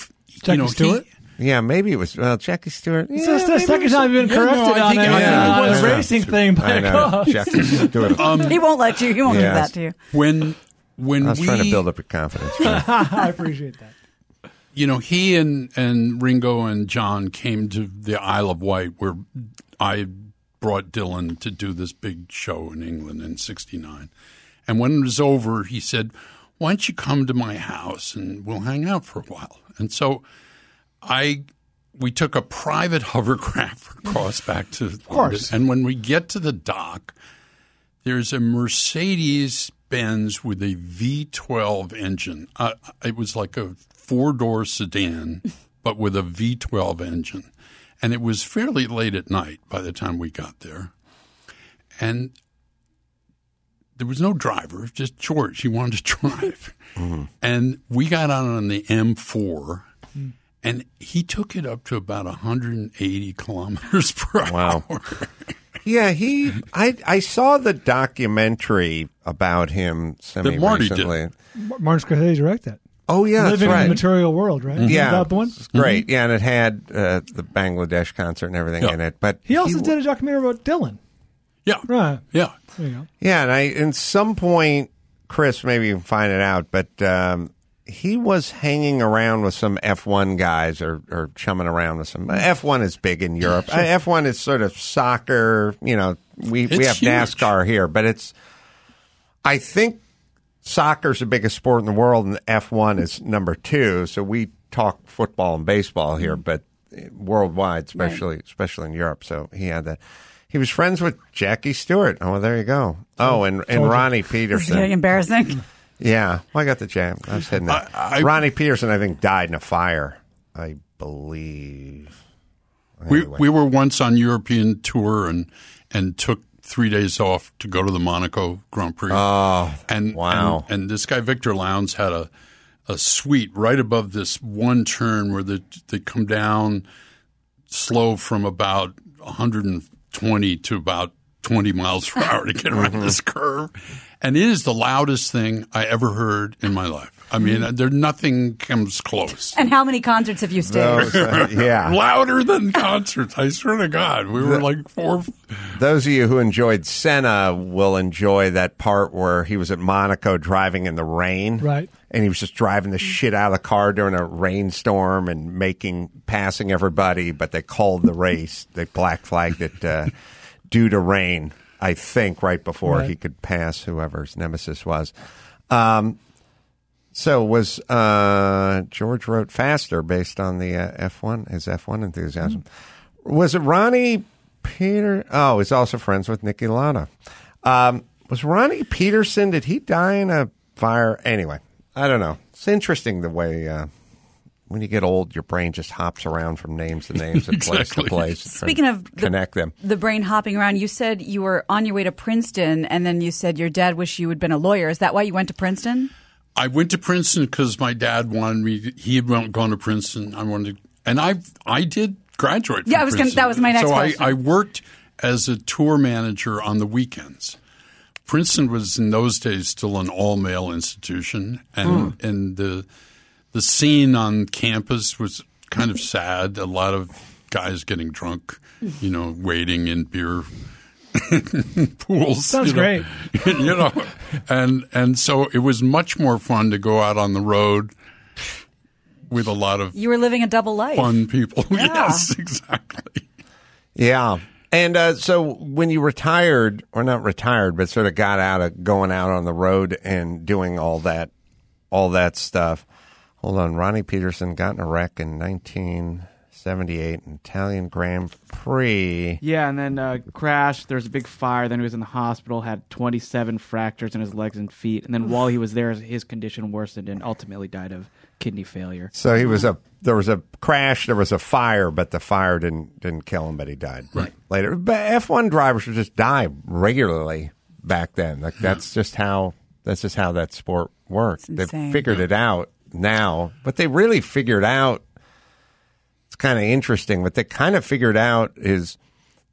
Jackie know, he- Stewart? Yeah, maybe it was well, Jackie Stewart. It's Yeah, the- the maybe second time you've been Yeah, no, corrected I on, think- a, yeah, on a I know. racing thing by I a know. Jackie Stewart. Um, he won't let you. He won't Yes. do that to you. when when I was we, trying to build up your confidence. I appreciate that. you know, he and, and Ringo and John came to the Isle of Wight where I brought Dylan to do this big show in England in 69. And when it was over, he said, why don't you come to my house and we'll hang out for a while? And so I, we took a private hovercraft across back to London. course. And when we get to the dock, there's a Mercedes Benz with a V12 engine. Uh, it was like a four door sedan, but with a V12 engine. And it was fairly late at night by the time we got there. And there was no driver, just George. He wanted to drive. And we got out on the M4, and he took it up to about 180 kilometers per Wow. hour. Yeah, he. I I saw the documentary about him semi Marty did. recently. Martin Scorsese directed that. Oh yeah, that's Living in the material world, right? Is Yeah, that the one? It's great. Yeah, and it had uh, the Bangladesh concert and everything Yeah. in it. But He also did a documentary about Dylan. Yeah. Right. Yeah. There you go. Yeah, and I in some point, Chris, maybe you can find it out, but um, he was hanging around with some F one guys or, or chumming around with some. F one is big in Europe. F one is sort of soccer. You know, we we have huge. NASCAR here, but it's. I think soccer's the biggest sport in the world, and F one is number two. So we talk football and baseball here, mm-hmm. but worldwide, especially especially in Europe. So he had that. He was friends with Jackie Stewart. Oh, well, there you go. Oh, and, and Ronnie is Peterson. embarrassing. Yeah, well, I got the jam. I was hitting that. I- I- Ronnie Peterson, I think, died in a fire. I believe. We we were once on European tour and and took three days off to go to the Monaco Grand Prix. Oh, and wow. And, and this guy Victor Lowndes had a a suite right above this one turn where they they come down slow from about 120 to about 20 miles per hour to get around Mm-hmm. this curve. And it is the loudest thing I ever heard in my life. I mean, Mm-hmm. there nothing comes close. And how many concerts have you stayed? Those, uh, yeah. Louder than concerts. I swear to God, we were like four. Those of you who enjoyed Senna will enjoy that part where he was at Monaco driving in the rain. Right. And he was just driving the shit out of the car during a rainstorm and making, passing everybody, but they called the race. They black flagged it uh, due to rain, I think, right before Right. he could pass whoever his nemesis was. Um, so was uh, George wrote faster based on the uh, F1 his F1 enthusiasm. Was it Ronnie Peter? Oh, he's also friends with Niki Lauda. Um, was Ronnie Peterson? Did he die in a fire? Anyway, I don't know. It's interesting the way uh, when you get old, your brain just hops around from names to names and place to Exactly. place. Speaking to of the- connect them. The brain hopping around. You said you were on your way to Princeton, and then you said your dad wished you had been a lawyer. Is that why you went to Princeton? I went to Princeton because my dad wanted me. He had gone to Princeton. I wanted, to, and I I did graduate. From Yeah, I was gonna- that was my next so question. I, I worked as a tour manager on the weekends. Princeton was in those days still an all male institution, and Hmm. and the the scene on campus was kind of sad. A lot of guys getting drunk, you know, waiting in beer pools. Sounds you know. great. you know, and and so it was much more fun to go out on the road with a lot of You were living a double life. fun people. Yeah. yes, exactly. Yeah. And uh, so when you retired, or not retired, but sort of got out of going out on the road and doing all that, all that stuff. Hold on, Ronnie Peterson got in a wreck in 1978, Italian Grand Prix. Yeah, and then uh, crashed. There was a big fire. Then he was in the hospital, had 27 fractures in his legs and feet. And then while he was there, his condition worsened and ultimately died of kidney failure. So he was a there was a crash, there was a fire, but the fire didn't didn't kill him, but he died Right. later. But F one drivers would just die regularly back then. Like that's just how that's just how that sport worked. They insane. figured it out now, but they really figured out. It's kind of interesting. What they kind of figured out is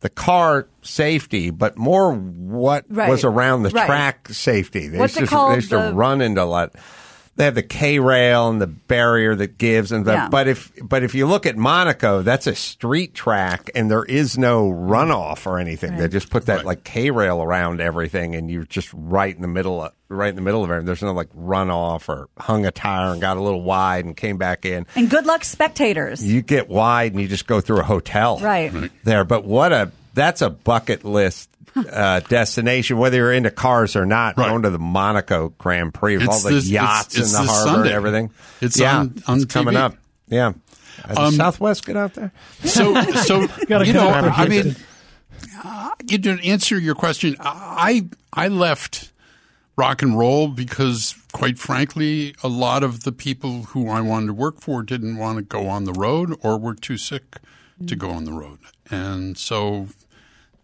the car safety, but more what Right. was around the Right. track safety. They What's used it to, called? They used to run into a lot. They have the K rail and the barrier that gives, and the, Yeah. but if but if you look at Monaco, that's a street track, and there is no runoff or anything. They just put that like K rail around everything, and you're just right in the middle, of, right in the middle of it. There's no like runoff or hung a tire and got a little wide and came back in. And good luck, spectators. You get wide and you just go through a hotel Right. there. But what a that's a bucket list uh, destination, whether you're into cars or not. Going to the Monaco Grand Prix with It's all the this- yachts it's- it's in the harbor Sunday. and everything. It's yeah, on- on it's coming TV. up. Yeah. Does Um, Southwest get out there? So so you know, I mean, Houston. uh, you to answer your question. I I left rock and roll because, quite frankly, a lot of the people who I wanted to work for didn't want to go on the road or were too sick to go on the road, and so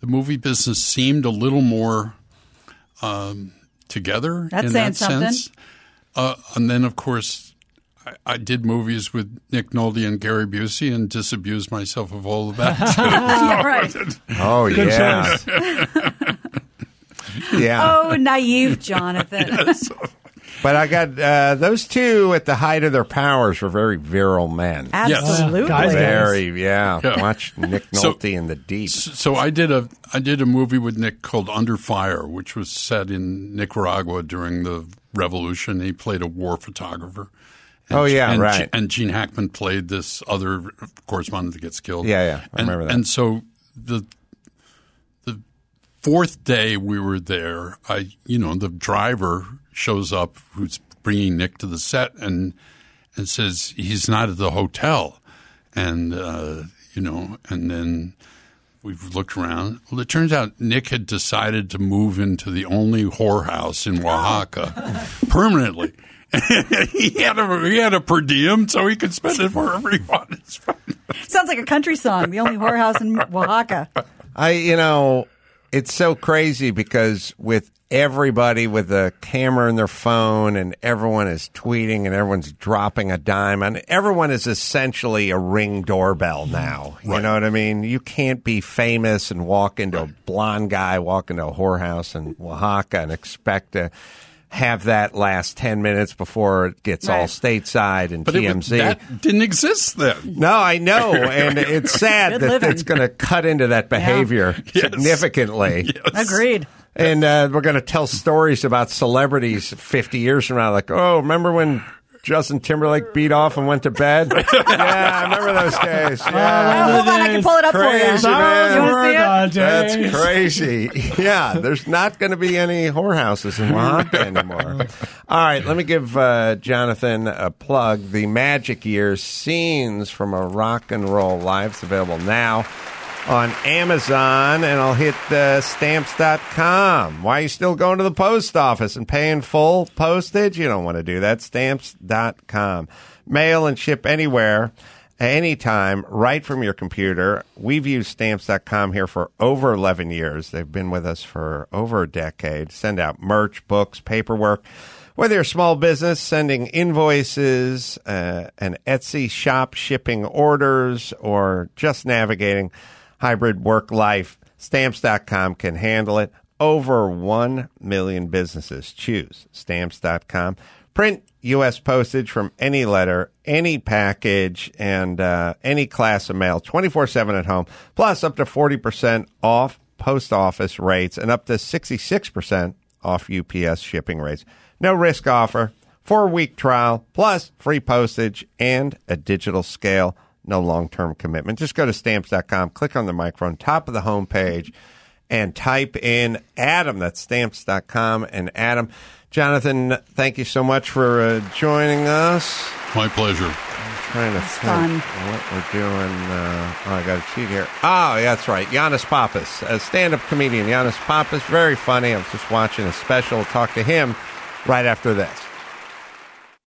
the movie business seemed a little more um, together That's in saying that something. sense. Uh, and then, of course, I, I did movies with Nick Nolte and Gary Busey and disabused myself of all of that. right. Oh Good yeah, yeah. Oh, naive Jonathan. But I got uh, those two at the height of their powers were very virile men. Absolutely. Guys, Very, yeah. Yeah. Watch Nick So- Nolte in the deep. So I did a I did a movie with Nick called Under Fire, which was set in Nicaragua during the revolution. He played a war photographer. And- Oh, yeah, and, right. And Gene Hackman played this other correspondent that gets killed. Yeah, yeah, I and, remember that. And so the the fourth day we were there, I you know the driver shows up who's bringing Nick to the set and and says he's not at the hotel, and uh, you know, and then we've looked around. Well, it turns out Nick had decided to move into the only whorehouse in Oaxaca permanently. he had a he had a per diem, so he could spend it wherever he wanted. to spend it. Sounds like a country song. The only whorehouse in Oaxaca. I, you know, it's so crazy because with everybody with a camera in their phone and everyone is tweeting and everyone's dropping a dime and everyone is essentially a ring doorbell now. You know what I mean? You can't be famous and walk into a blonde guy, walk into a whorehouse in Oaxaca and expect to have that last 10 minutes before it gets all stateside and But it, TMZ. was- that didn't exist then. No, I know, and it's sad Good that living. it's going to cut into that behavior significantly. Agreed. And uh, we're going to tell stories about celebrities 50 years from now, like, oh, remember when Justin Timberlake beat off and went to bed? yeah, I remember those days. Yeah. Oh, hold on, I can pull it up for you. Crazy, You man. want to see it? That's crazy. Yeah, there's not going to be any whorehouses in Oaxaca anymore. All right, let me give uh, Jonathan a plug. The Magic Years scenes from a rock and roll live. It's available now. On Amazon, and I'll hit uh, stamps.com. Why are you still going to the post office and paying full postage? You don't want to do that. Stamps.com. Mail and ship anywhere, anytime, right from your computer. We've used stamps.com here for over 11 years. They've been with us for over a decade. Send out merch, books, paperwork. Whether you're a small business sending invoices, uh, an Etsy shop shipping orders, or just navigating hybrid work life, stamps.com can handle it. Over 1 million businesses choose stamps.com. Print U.S. postage from any letter, any package, and uh, any class of mail 24 7 at home, plus up to 40% off post office rates and up to 66% off UPS shipping rates. No risk offer, four week trial, plus free postage and a digital scale. No long term commitment. Just go to stamps.com, click on the microphone, top of the homepage, and type in Adam. That's stamps.com. And Adam, Jonathan, thank you so much for uh, joining us. My pleasure. I'm trying to think fun. what we're doing. Uh, oh, I got a cheat here. Oh, yeah, that's right. Giannis Pappas, a stand up comedian. Giannis Pappas, very funny. I was just watching a special. Talk to him right after this.